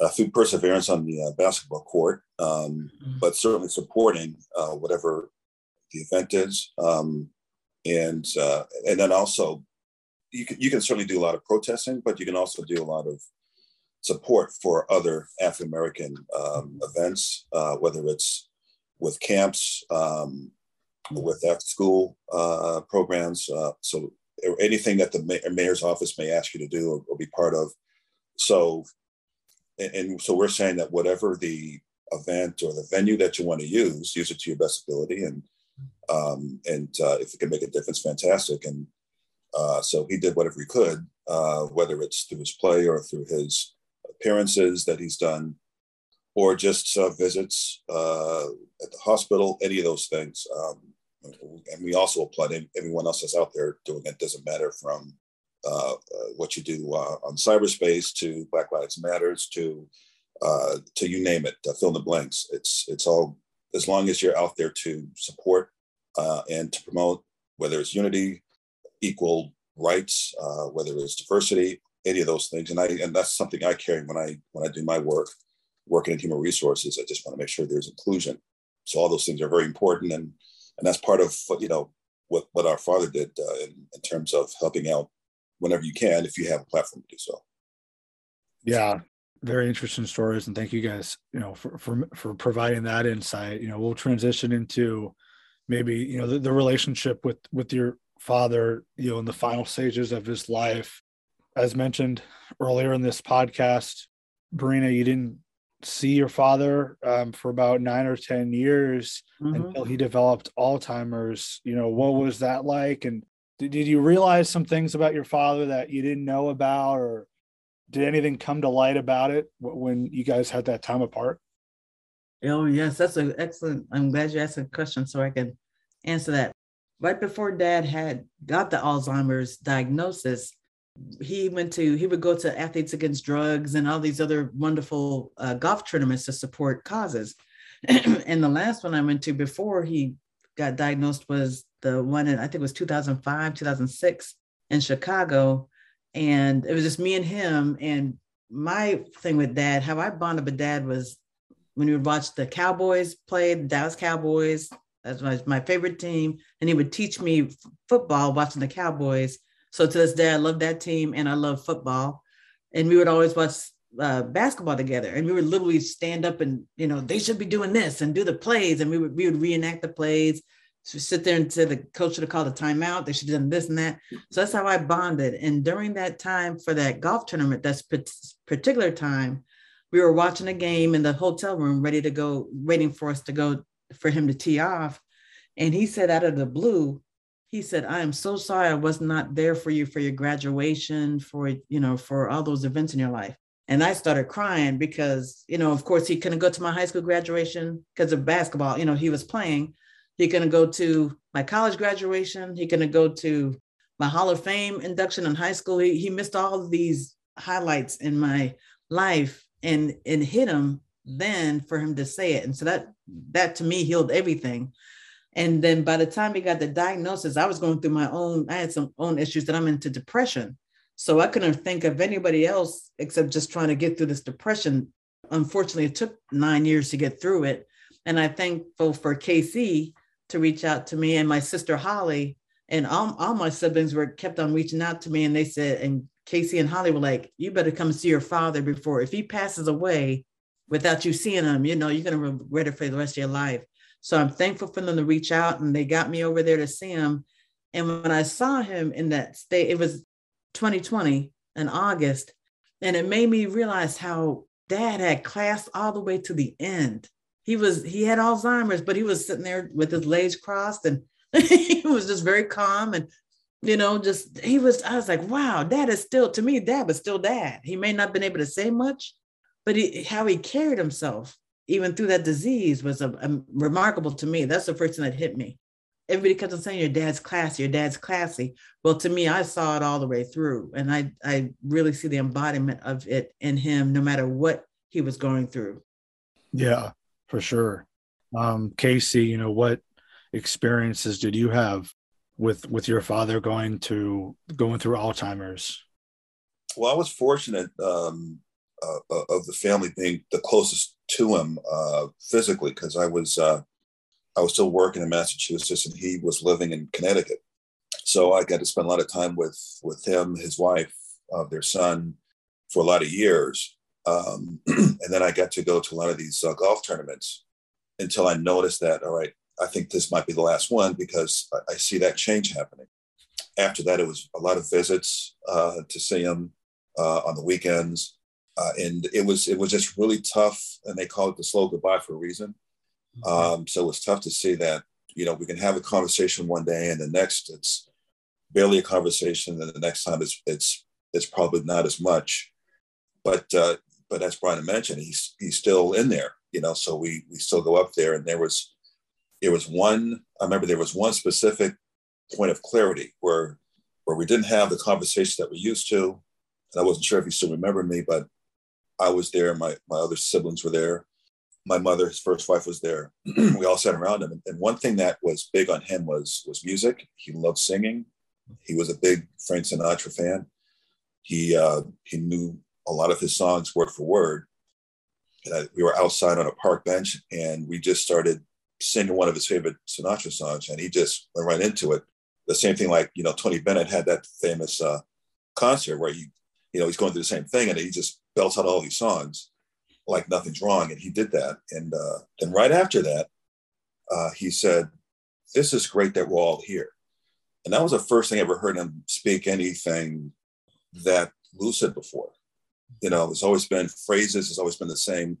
uh, through perseverance on the uh, basketball court, um, mm-hmm. but certainly supporting uh, whatever the event is, um, and uh, and then also you can you can certainly do a lot of protesting, but you can also do a lot of support for other African American um, events, uh, whether it's with camps, um, with after school uh, programs. Uh, so anything that the mayor's office may ask you to do or, or be part of. So, and, so we're saying that whatever the event or the venue that you want to use, use it to your best ability, and um, and uh, if it can make a difference, fantastic. And uh, so he did whatever he could, uh, whether it's through his play or through his appearances that he's done, or just uh, visits uh, at the hospital, any of those things. Um, and we also applaud everyone else that's out there doing it. Doesn't matter from uh, what you do on cyberspace to Black Lives Matters to to you name it, fill in the blanks. It's it's all as long as you're out there to support and to promote, whether it's unity, equal rights, uh, whether it's diversity, any of those things. And I and that's something I carry when I when I do my work, working in human resources. I just want to make sure there's inclusion. So all those things are very important, and and that's part of you know what what our father did uh, in, in terms of helping out whenever you can if you have a platform to do so. Yeah, very interesting stories, and thank you guys, you know, for for for providing that insight. You know, we'll transition into maybe you know the, the relationship with with your father, you know, in the final stages of his life. As mentioned earlier in this podcast, Bryna, you didn't see your father um, for about nine or ten years mm-hmm. until he developed Alzheimer's. You know, what was that like? And did, did you realize some things about your father that you didn't know about, or did anything come to light about it when you guys had that time apart? Oh yes, that's an excellent. I'm glad you asked a question so I can answer that. Right before Dad had got the Alzheimer's diagnosis, he went to he would go to athletes against drugs and all these other wonderful uh, golf tournaments to support causes and the last one i went to before he got diagnosed was the one in i think it was 2005 2006 in chicago. And it was just me and him. And my thing with dad how i bonded with dad was when we would watch the cowboys play the dallas cowboys that's my, my favorite team. And he would teach me football watching the cowboys. So to this day, I love that team and I love football. And we would always watch uh, basketball together, and we would literally stand up and you know they should be doing this and do the plays, and we would we would reenact the plays. So sit there and say the coach should have called a timeout. They should have done this and that. So that's how I bonded. And during that time for that golf tournament, that's particular time, we were watching a game in the hotel room, ready to go, waiting for us to go for him to tee off. And he said out of the blue, he said i am so sorry i was not there for you for your graduation for you know for all those events in your life and i started crying because you know of course he couldn't go to my high school graduation because of basketball you know he was playing he couldn't go to my college graduation he couldn't go to my hall of fame induction in high school he, he missed all these highlights in my life and it hit him then for him to say it and so that that to me healed everything and then by the time he got the diagnosis, I was going through my own, I had some own issues that I'm into depression. So I couldn't think of anybody else except just trying to get through this depression. Unfortunately, it took nine years to get through it. And I'm thankful for KC to reach out to me and my sister Holly. And all, all my siblings were kept on reaching out to me. And they said, and KC and Holly were like, you better come see your father before if he passes away without you seeing him, you know, you're going to regret it for the rest of your life. So I'm thankful for them to reach out and they got me over there to see him. And when I saw him in that state, it was 2020 in August, and it made me realize how dad had class all the way to the end. He was, he had Alzheimer's, but he was sitting there with his legs crossed and he was just very calm and you know, just he was, I was like, wow, dad is still to me, dad was still dad. He may not been able to say much, but he, how he carried himself even through that disease was a, a remarkable to me. That's the first thing that hit me. Everybody kept on saying your dad's classy, your dad's classy. Well, to me, I saw it all the way through, and I I really see the embodiment of it in him, no matter what he was going through. Yeah, for sure. Um, KC, you know what experiences did you have with with your father going to going through Alzheimer's? Well, I was fortunate um, uh, uh of the family being the closest to him uh, physically because I was uh, I was still working in Massachusetts and he was living in Connecticut. So I got to spend a lot of time with with him, his wife, uh, their son, for a lot of years. Um, and then I got to go to a lot of these uh, golf tournaments until I noticed that all right, I think this might be the last one because I, I see that change happening. After that, it was a lot of visits uh, to see him uh, on the weekends uh, and it was it was just really tough. And they call it the slow goodbye for a reason. Mm-hmm. Um, so it was tough to see that you know we can have a conversation one day, and the next it's barely a conversation, and the next time it's it's it's probably not as much. But uh, but as Bryna mentioned, he's he's still in there, you know. So we we still go up there, and there was there was one. I remember there was one specific point of clarity where where we didn't have the conversation that we used to. And I wasn't sure if he still remembered me, but I was there. My my other siblings were there. My mother, his first wife, was there. we all sat around him. And one thing that was big on him was was music. He loved singing. he was a big Frank Sinatra fan. He uh, he knew a lot of his songs word for word. And I, we were outside on a park bench, and we just started singing one of his favorite Sinatra songs, and he just went right into it. The same thing, like you know, Tony Bennett had that famous uh, concert where he, you know, he's going through the same thing, and he just belts out all these songs like nothing's wrong, and he did that. And uh, then right after that, uh, he said, "This is great that we're all here." And that was the first thing I ever heard him speak anything that lucid before. You know, it's always been phrases, it's always been the same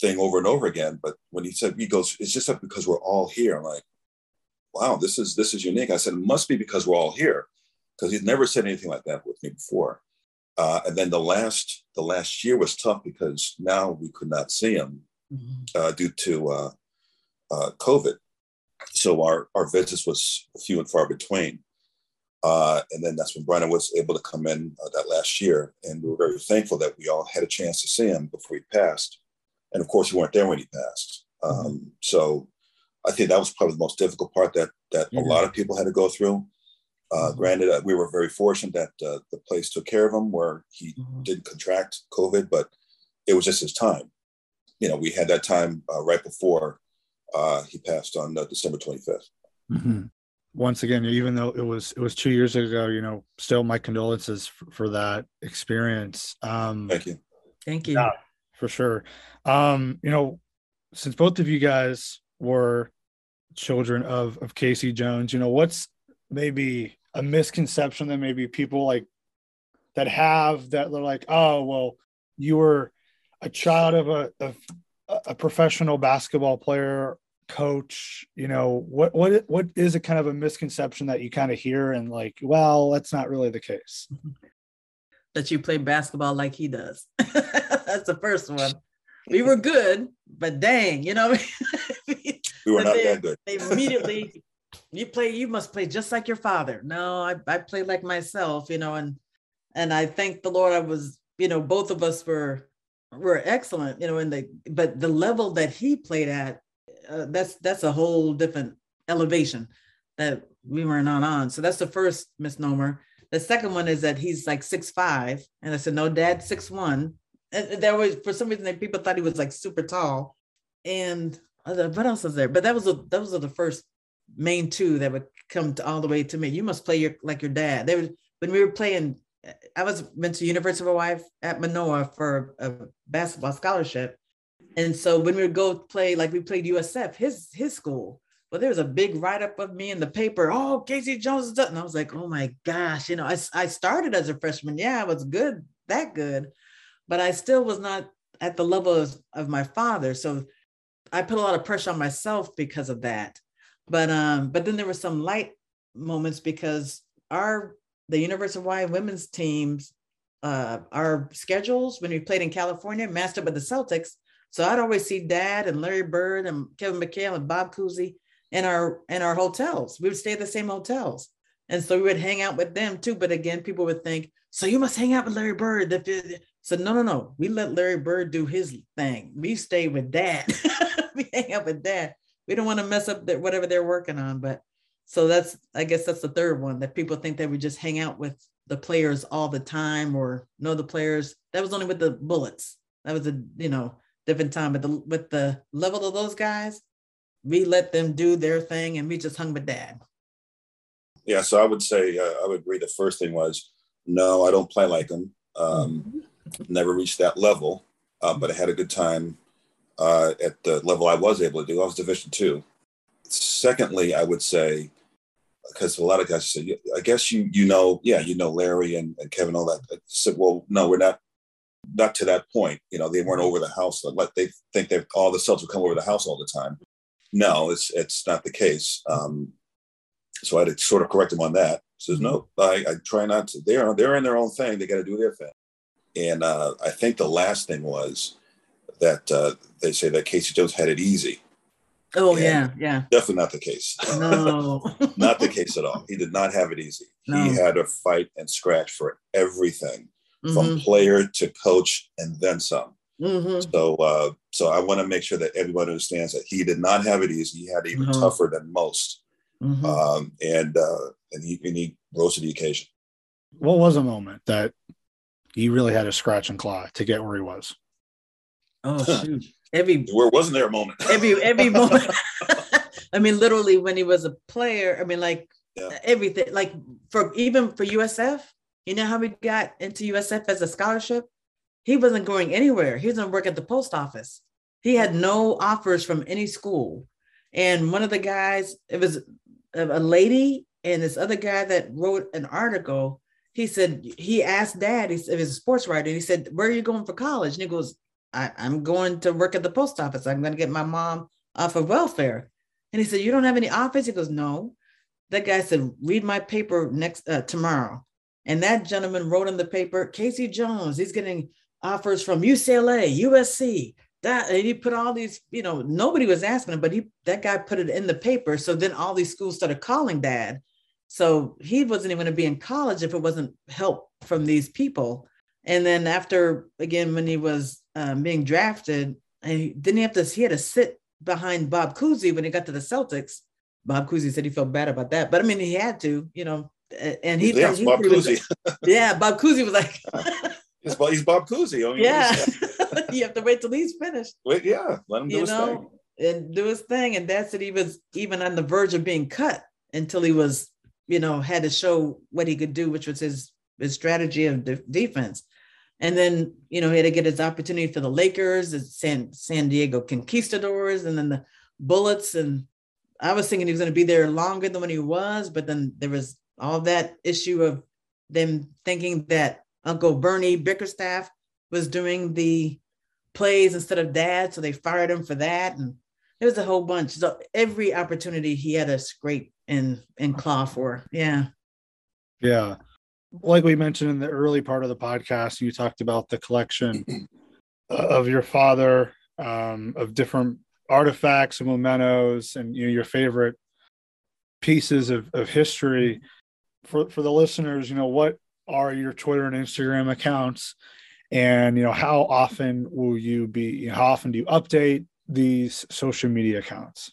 thing over and over again. But when he said, he goes, it's just because we're all here. I'm like, wow, this is this is unique. I said, it must be because we're all here. Because he's never said anything like that with me before. Uh, and then the last the last year was tough because now we could not see him mm-hmm. uh, due to uh, uh COVID so our our visits was few and far between. Uh, and then that's when Bryna was able to come in uh, that last year, and we were very thankful that we all had a chance to see him before he passed. And of course, we weren't there when he passed. Um, mm-hmm. So I think that was probably the most difficult part that that a lot of people had to go through. Uh, mm-hmm. Granted, uh, we were very fortunate that uh, the place took care of him, where he mm-hmm. didn't contract COVID, but it was just his time. You know, we had that time uh, right before uh, he passed on uh, December 25th. Once again, even though it was it was two years ago, you know, still my condolences for, for that experience. Um, Thank you. Thank you. Yeah, for sure. Um, you know, since both of you guys were children of of KC Jones, you know, what's maybe a misconception that maybe people like that have that they're like, oh, well, you were a child of a of a professional basketball player coach you know what what what is a kind of a misconception that you kind of hear and like well that's not really the case? That you play basketball like he does. That's the first one. We were good but dang you know we were not they, that good. they immediately you play you must play just like your father. No I, I play like myself you know and and i thank the lord i was you know both of us were were excellent you know in the but the level that he played at uh, that's that's a whole different elevation that we were not on. So that's the first misnomer. The second one is that he's like six five, and I said no, Dad six one. And there was for some reason that people thought he was like super tall, and what else is there? But that was a, those are the first main two that would come to all the way to me. You must play your like your dad. They would when we were playing. I was went to University of Hawaii at Manoa for a basketball scholarship, and so when we would go play, like we played USF, his his school, but there was a big write up of me in the paper. Oh, KC Jones is done. And I was like, oh my gosh, you know, I, I started as a freshman. Yeah, I was good, that good, but I still was not at the level of, of my father. So I put a lot of pressure on myself because of that. But um, but then there were some light moments because our the University of Hawaii women's teams, uh, our schedules when we played in California matched up with the Celtics so I'd always see Dad and Larry Bird and Kevin McHale and Bob Cousy in our in our hotels. We would stay at the same hotels, and so we would hang out with them too. But again, people would think, "So you must hang out with Larry Bird." So no, no, no. We let Larry Bird do his thing. We stay with Dad. we hang out with Dad. We don't want to mess up whatever they're working on. But so that's I guess that's the third one that people think that we just hang out with the players all the time or know the players. That was only with the Bullets. That was a you know different time. But the, with the level of those guys, we let them do their thing and we just hung with dad. Yeah, so I would say uh, I would agree. The first thing was no, I don't play like them. Um, mm-hmm. Never reached that level, uh, but I had a good time uh, at the level I was able to do. I was Division two. Secondly, I would say because a lot of guys say, I guess you you know, yeah, you know Larry and, and Kevin, all that. I said, well, no, we're not not to that point. You know, they weren't over the house. Like they think that all the Celtics would come over the house all the time. No, it's it's not the case. Um, so I had to sort of correct him on that. He says no, I, I try not to. They're they're in their own thing. They got to do their thing. And uh, I think the last thing was that uh, they say that KC Jones had it easy. Oh and yeah, yeah. Definitely not the case. No, not the case at all. He did not have it easy. No. He had to fight and scratch for everything mm-hmm. from player to coach and then some. Mm-hmm. So, uh, so I want to make sure that everybody understands that he did not have it easy. He had it even mm-hmm. tougher than most. Mhm. um, and uh, and he and he rose to the occasion. What was a moment that he really had to scratch and claw to get where he was? oh shoot. Every Where wasn't there a moment? every every moment. I mean, literally when he was a player, I mean, like Yeah. everything, like for even for USF, you know how we got into USF as a scholarship? He wasn't going anywhere. He was gonna work at the post office. He had no offers from any school. And one of the guys, it was a, lady and this other guy that wrote an article. He said he asked dad, he said, he a sports writer, he said, Where are you going for college? And he goes, I, I'm going to work at the post office. I'm going to get my mom off of welfare. And he said, You don't have any offers? He goes, No. That guy said, Read my paper next uh, tomorrow. And that gentleman wrote in the paper, KC Jones, he's getting offers from UCLA, USC. That and he put all these, you know, nobody was asking him, but he that guy put it in the paper. So then all these schools started calling dad. So he wasn't even going to be in college if it wasn't help from these people. And then after again, when he was um, being drafted, and he didn't have to, he had to sit behind Bob Cousy when he got to the Celtics. Bob Cousy said he felt bad about that, but I mean, he had to, you know, and he, yeah, Bob Cousy. yeah, Bob Cousy was like, He's, Bob- he's Bob Cousy. I mean, yeah, uh, you have to wait till he's finished? Wait, yeah, let him do you his know, thing. and do his thing. And that's it. he was even on the verge of being cut until he was, you know, had to show what he could do, which was his his strategy of de- defense. And then, you know, he had to get his opportunity for the Lakers, the San San Diego Conquistadors, and then the Bullets. And I was thinking he was going to be there longer than when he was, but then there was all that issue of them thinking that Uncle Bernie Bickerstaff was doing the plays instead of dad, so they fired him for that. And there was a whole bunch. So every opportunity he had a scrape and and claw for. Yeah. Yeah. Like we mentioned in the early part of the podcast, you talked about the collection of your father um, of different artifacts and mementos and you know, your favorite pieces of, of history. For, for the listeners, you know, what are your Twitter and Instagram accounts? And, you know, how often will you be, how often do you update these social media accounts?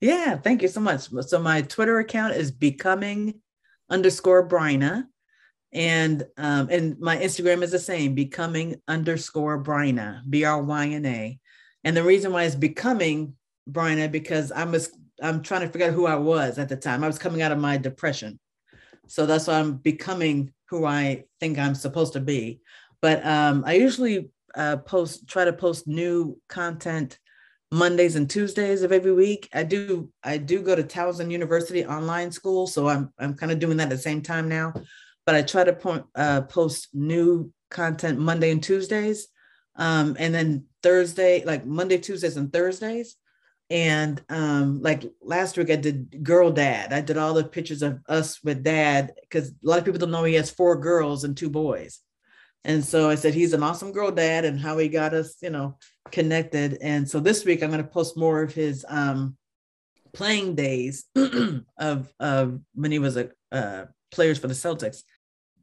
Yeah, thank you so much. So my Twitter account is becoming underscore Bryna. And um, and my Instagram is the same, becoming underscore Bryna, B-R-Y-N-A. And the reason why it's becoming Bryna because I was I'm trying to figure out who I was at the time. I was coming out of my depression. So that's why I'm becoming who I think I'm supposed to be. But um, I usually uh, post, try to post new content Mondays and Tuesdays of every week. I do I do go to Towson University online school, so I'm I'm kind of doing that at the same time now. But I try to point, uh, post new content Monday and Tuesdays, um, and then Thursday, like Monday, Tuesdays, and Thursdays. And um, like last week, I did girl dad. I did all the pictures of us with dad because a lot of people don't know he has four girls and two boys. And so I said he's an awesome girl dad and how he got us, you know, connected. And so this week I'm going to post more of his um, playing days of of when he was a uh, players for the Celtics.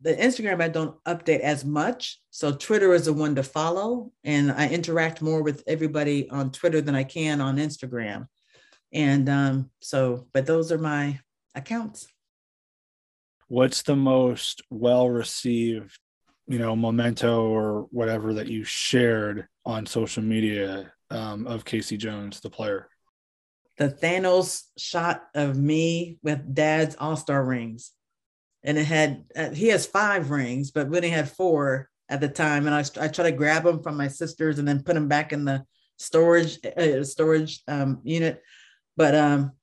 The Instagram I don't update as much, so Twitter is the one to follow, and I interact more with everybody on Twitter than I can on Instagram. And um, so, but those are my accounts. what's the most well received you know memento or whatever that you shared on social media um, of KC jones the player the Thanos shot of me with dad's All Star rings. And it had, uh, he has five rings, but Winnie had four at the time. And I, I try to grab them from my sisters and then put them back in the storage, uh, storage um, unit. But um,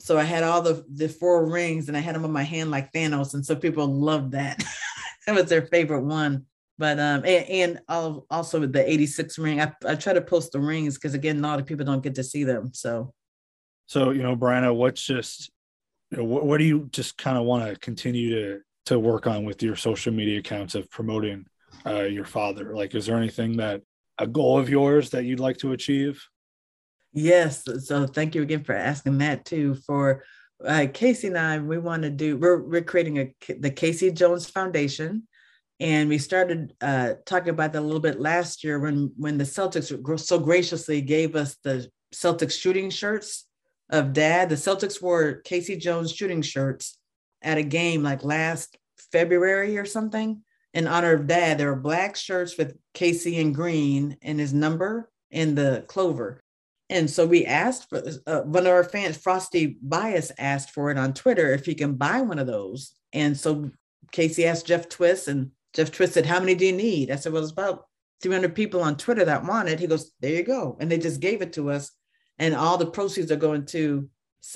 so I had all the, the four rings and I had them on my hand like Thanos. And so people loved that. that was their favorite one. But um, and, and al- also the 86 ring, I, I try to post the rings because again, a lot of people don't get to see them. So so you know Bryna what's just you know, what, what do you just kind of want to continue to to work on with your social media accounts of promoting uh, your father like is there anything that a goal of yours that you'd like to achieve Yes. So thank you again for asking that too. For uh, KC and I, we want to do, we're, we're creating a, the KC Jones Foundation. And we started uh, talking about that a little bit last year when, when the Celtics so graciously gave us the Celtics shooting shirts of dad. The Celtics wore KC Jones shooting shirts at a game like last February or something in honor of dad. There were black shirts with KC and green and his number in the clover. And so we asked for uh, one of our fans, Frosty Bias, asked for it on Twitter if he can buy one of those. And so KC asked Jeff Twiss, and Jeff Twiss said, How many do you need? I said, Well, it's about 300 people on Twitter that want it. He goes, There you go. And they just gave it to us. And all the proceeds are going to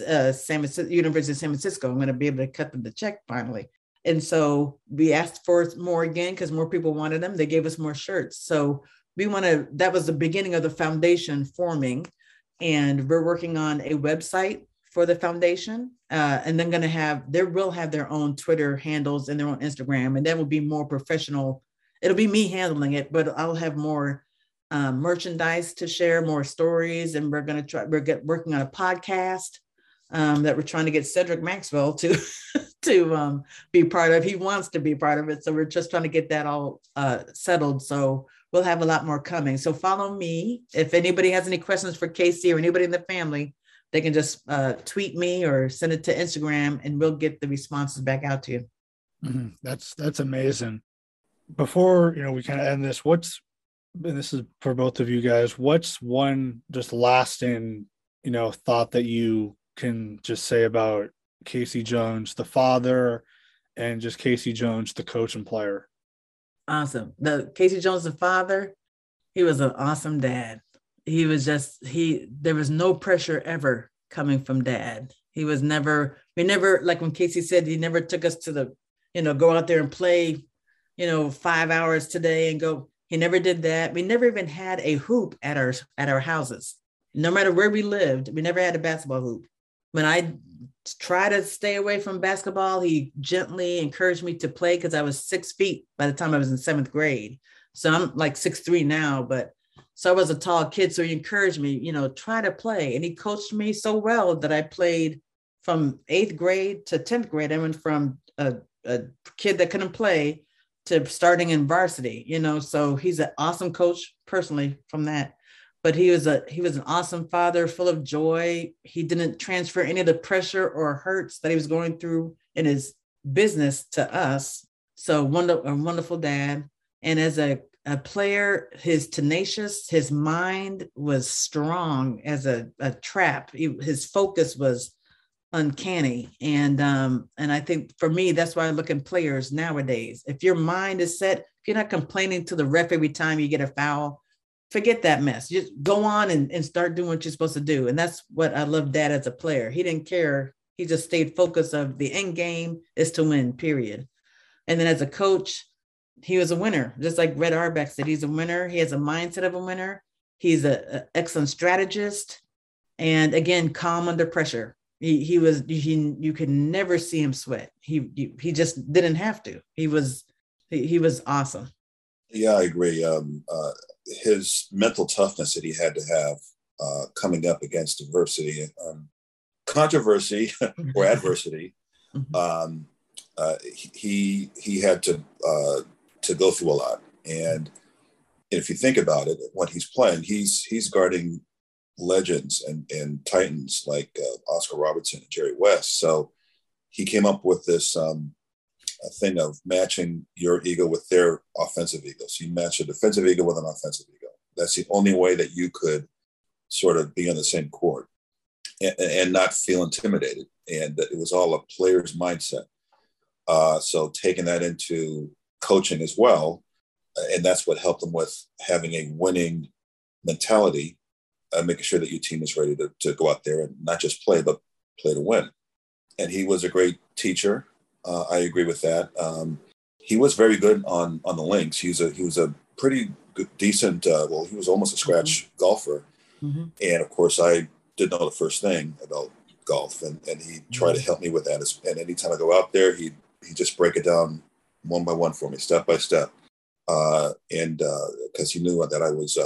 uh, San Francisco, University of San Francisco. I'm going to be able to cut them the check finally. And so we asked for more again because more people wanted them. They gave us more shirts. So we want to, that was the beginning of the foundation forming and we're working on a website for the foundation uh, and then going to have they will have their own twitter handles and their own instagram and that will be more professional it'll be me handling it but i'll have more um, merchandise to share more stories and we're going to try we're get, working on a podcast um, that we're trying to get cedric maxwell to to um, be part of he wants to be part of it so we're just trying to get that all uh, settled so we'll have a lot more coming. So follow me. If anybody has any questions for KC or anybody in the family, they can just uh, tweet me or send it to Instagram, and we'll get the responses back out to you. Mm-hmm. That's that's amazing. Before you know, we kind of end this. What's and this is for both of you guys. What's one just lasting you know thought that you can just say about KC Jones, the father, and just KC Jones, the coach and player? awesome. The KC Jones, the father, he was an awesome dad. He was just he. There was no pressure ever coming from dad. He was never. We never like when KC said he never took us to the, you know, go out there and play, you know, five hours today and go. He never did that. We never even had a hoop at our at our houses. No matter where we lived, we never had a basketball hoop. When I try to stay away from basketball. He gently encouraged me to play because I was six feet by the time I was in seventh grade. So I'm like six three now, but so I was a tall kid. So he encouraged me, you know, try to play. And he coached me so well that I played from eighth grade to 10th grade. I went from a, a kid that couldn't play to starting in varsity, you know. So he's an awesome coach personally from that. But he was a he was an awesome father full of joy. He didn't transfer any of the pressure or hurts that he was going through in his business to us. So wonderful a wonderful dad. And as a, a player his tenacious his mind was strong as a, a trap. He, his focus was uncanny and um and i think for me that's why i look at players nowadays if your mind is set if you're not complaining to the ref every time you get a foul forget that mess. Just go on and, and start doing what you're supposed to do. And that's what I love dad as a player. He didn't care. He just stayed focused of the end game is to win, period. And then as a coach, he was a winner. Just like Red Auerbach said, he's a winner. He has a mindset of a winner. He's an excellent strategist. And again, calm under pressure. He, he was he you could never see him sweat. He he just didn't have to. He was he, he was awesome. Yeah, I agree. Um, uh, his mental toughness that he had to have uh, coming up against adversity, um, controversy or adversity, mm-hmm. um, uh, he he had to uh, to go through a lot. And if you think about it, when he's playing, he's he's guarding legends and, and titans like uh, Oscar Robertson and Jerry West. So he came up with this um, thing of matching your ego with their offensive ego. So you match a defensive ego with an offensive ego. That's the only way that you could sort of be on the same court and, and not feel intimidated. And it was all a player's mindset. Uh, so taking that into coaching as well, and that's what helped them with having a winning mentality, uh, making sure that your team is ready to, to go out there and not just play, but play to win. And he was a great teacher. Uh, I agree with that. Um, he was very good on on the links. He's a he was a pretty good, decent. Uh, well, he was almost a scratch mm-hmm. golfer, mm-hmm. and of course, I didn't know the first thing about golf, and and he tried mm-hmm. to help me with that. And anytime I go out there, he he just break it down one by one for me, step by step, uh, and because uh, he knew that I was.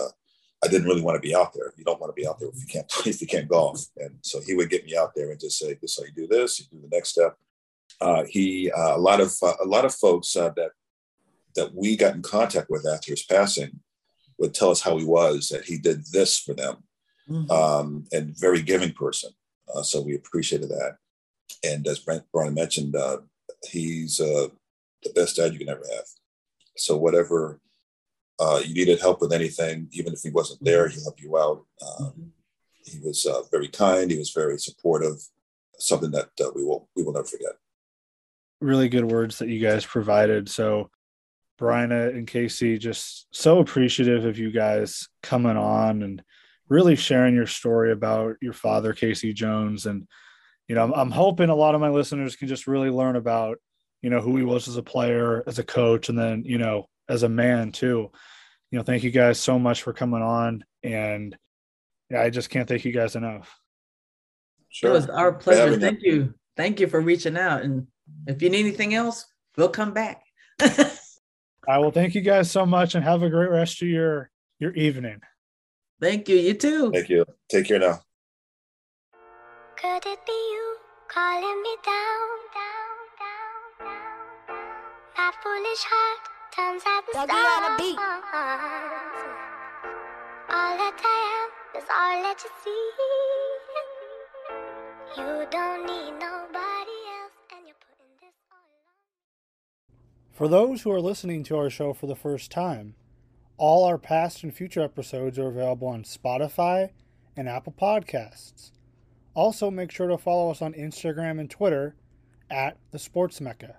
I didn't really want to be out there. You don't want to be out there if you can't play, if you can't golf. And so he would get me out there and just say, "This how you do this. You do the next step." Uh, he uh, a lot of uh, a lot of folks uh, that that we got in contact with after his passing would tell us how he was that he did this for them mm-hmm. um, and very giving person Uh, so we appreciated that. And as Brent Bryna mentioned, uh, he's uh, the best dad you can ever have. So whatever uh, you needed help with anything, even if he wasn't there, he helped you out. Um, he was uh, very kind. He was very supportive. Something that uh, we will we will never forget. Really good words that you guys provided. So, Bryna and KC, just so appreciative of you guys coming on and really sharing your story about your father, KC Jones. And, you know, I'm, I'm hoping a lot of my listeners can just really learn about, you know, who he was as a player, as a coach, and then, you know, as a man too. You know, thank you guys so much for coming on. And yeah, I just can't thank you guys enough. Sure. It was our pleasure. Thank you. Thank you for reaching out. And if you need anything else, we'll come back. I will thank you guys so much and have a great rest of your your evening. Thank you. You too. Thank you. Take care now. Could it be you calling me down, down, down, down? My foolish heart turns out the stars. beat. All that I am is all that you see. You don't need nobody else, and you're putting this all on. For those who are listening to our show for the first time, all our past and future episodes are available on Spotify and Apple Podcasts. Also, make sure to follow us on Instagram and Twitter at The Sports Mecca.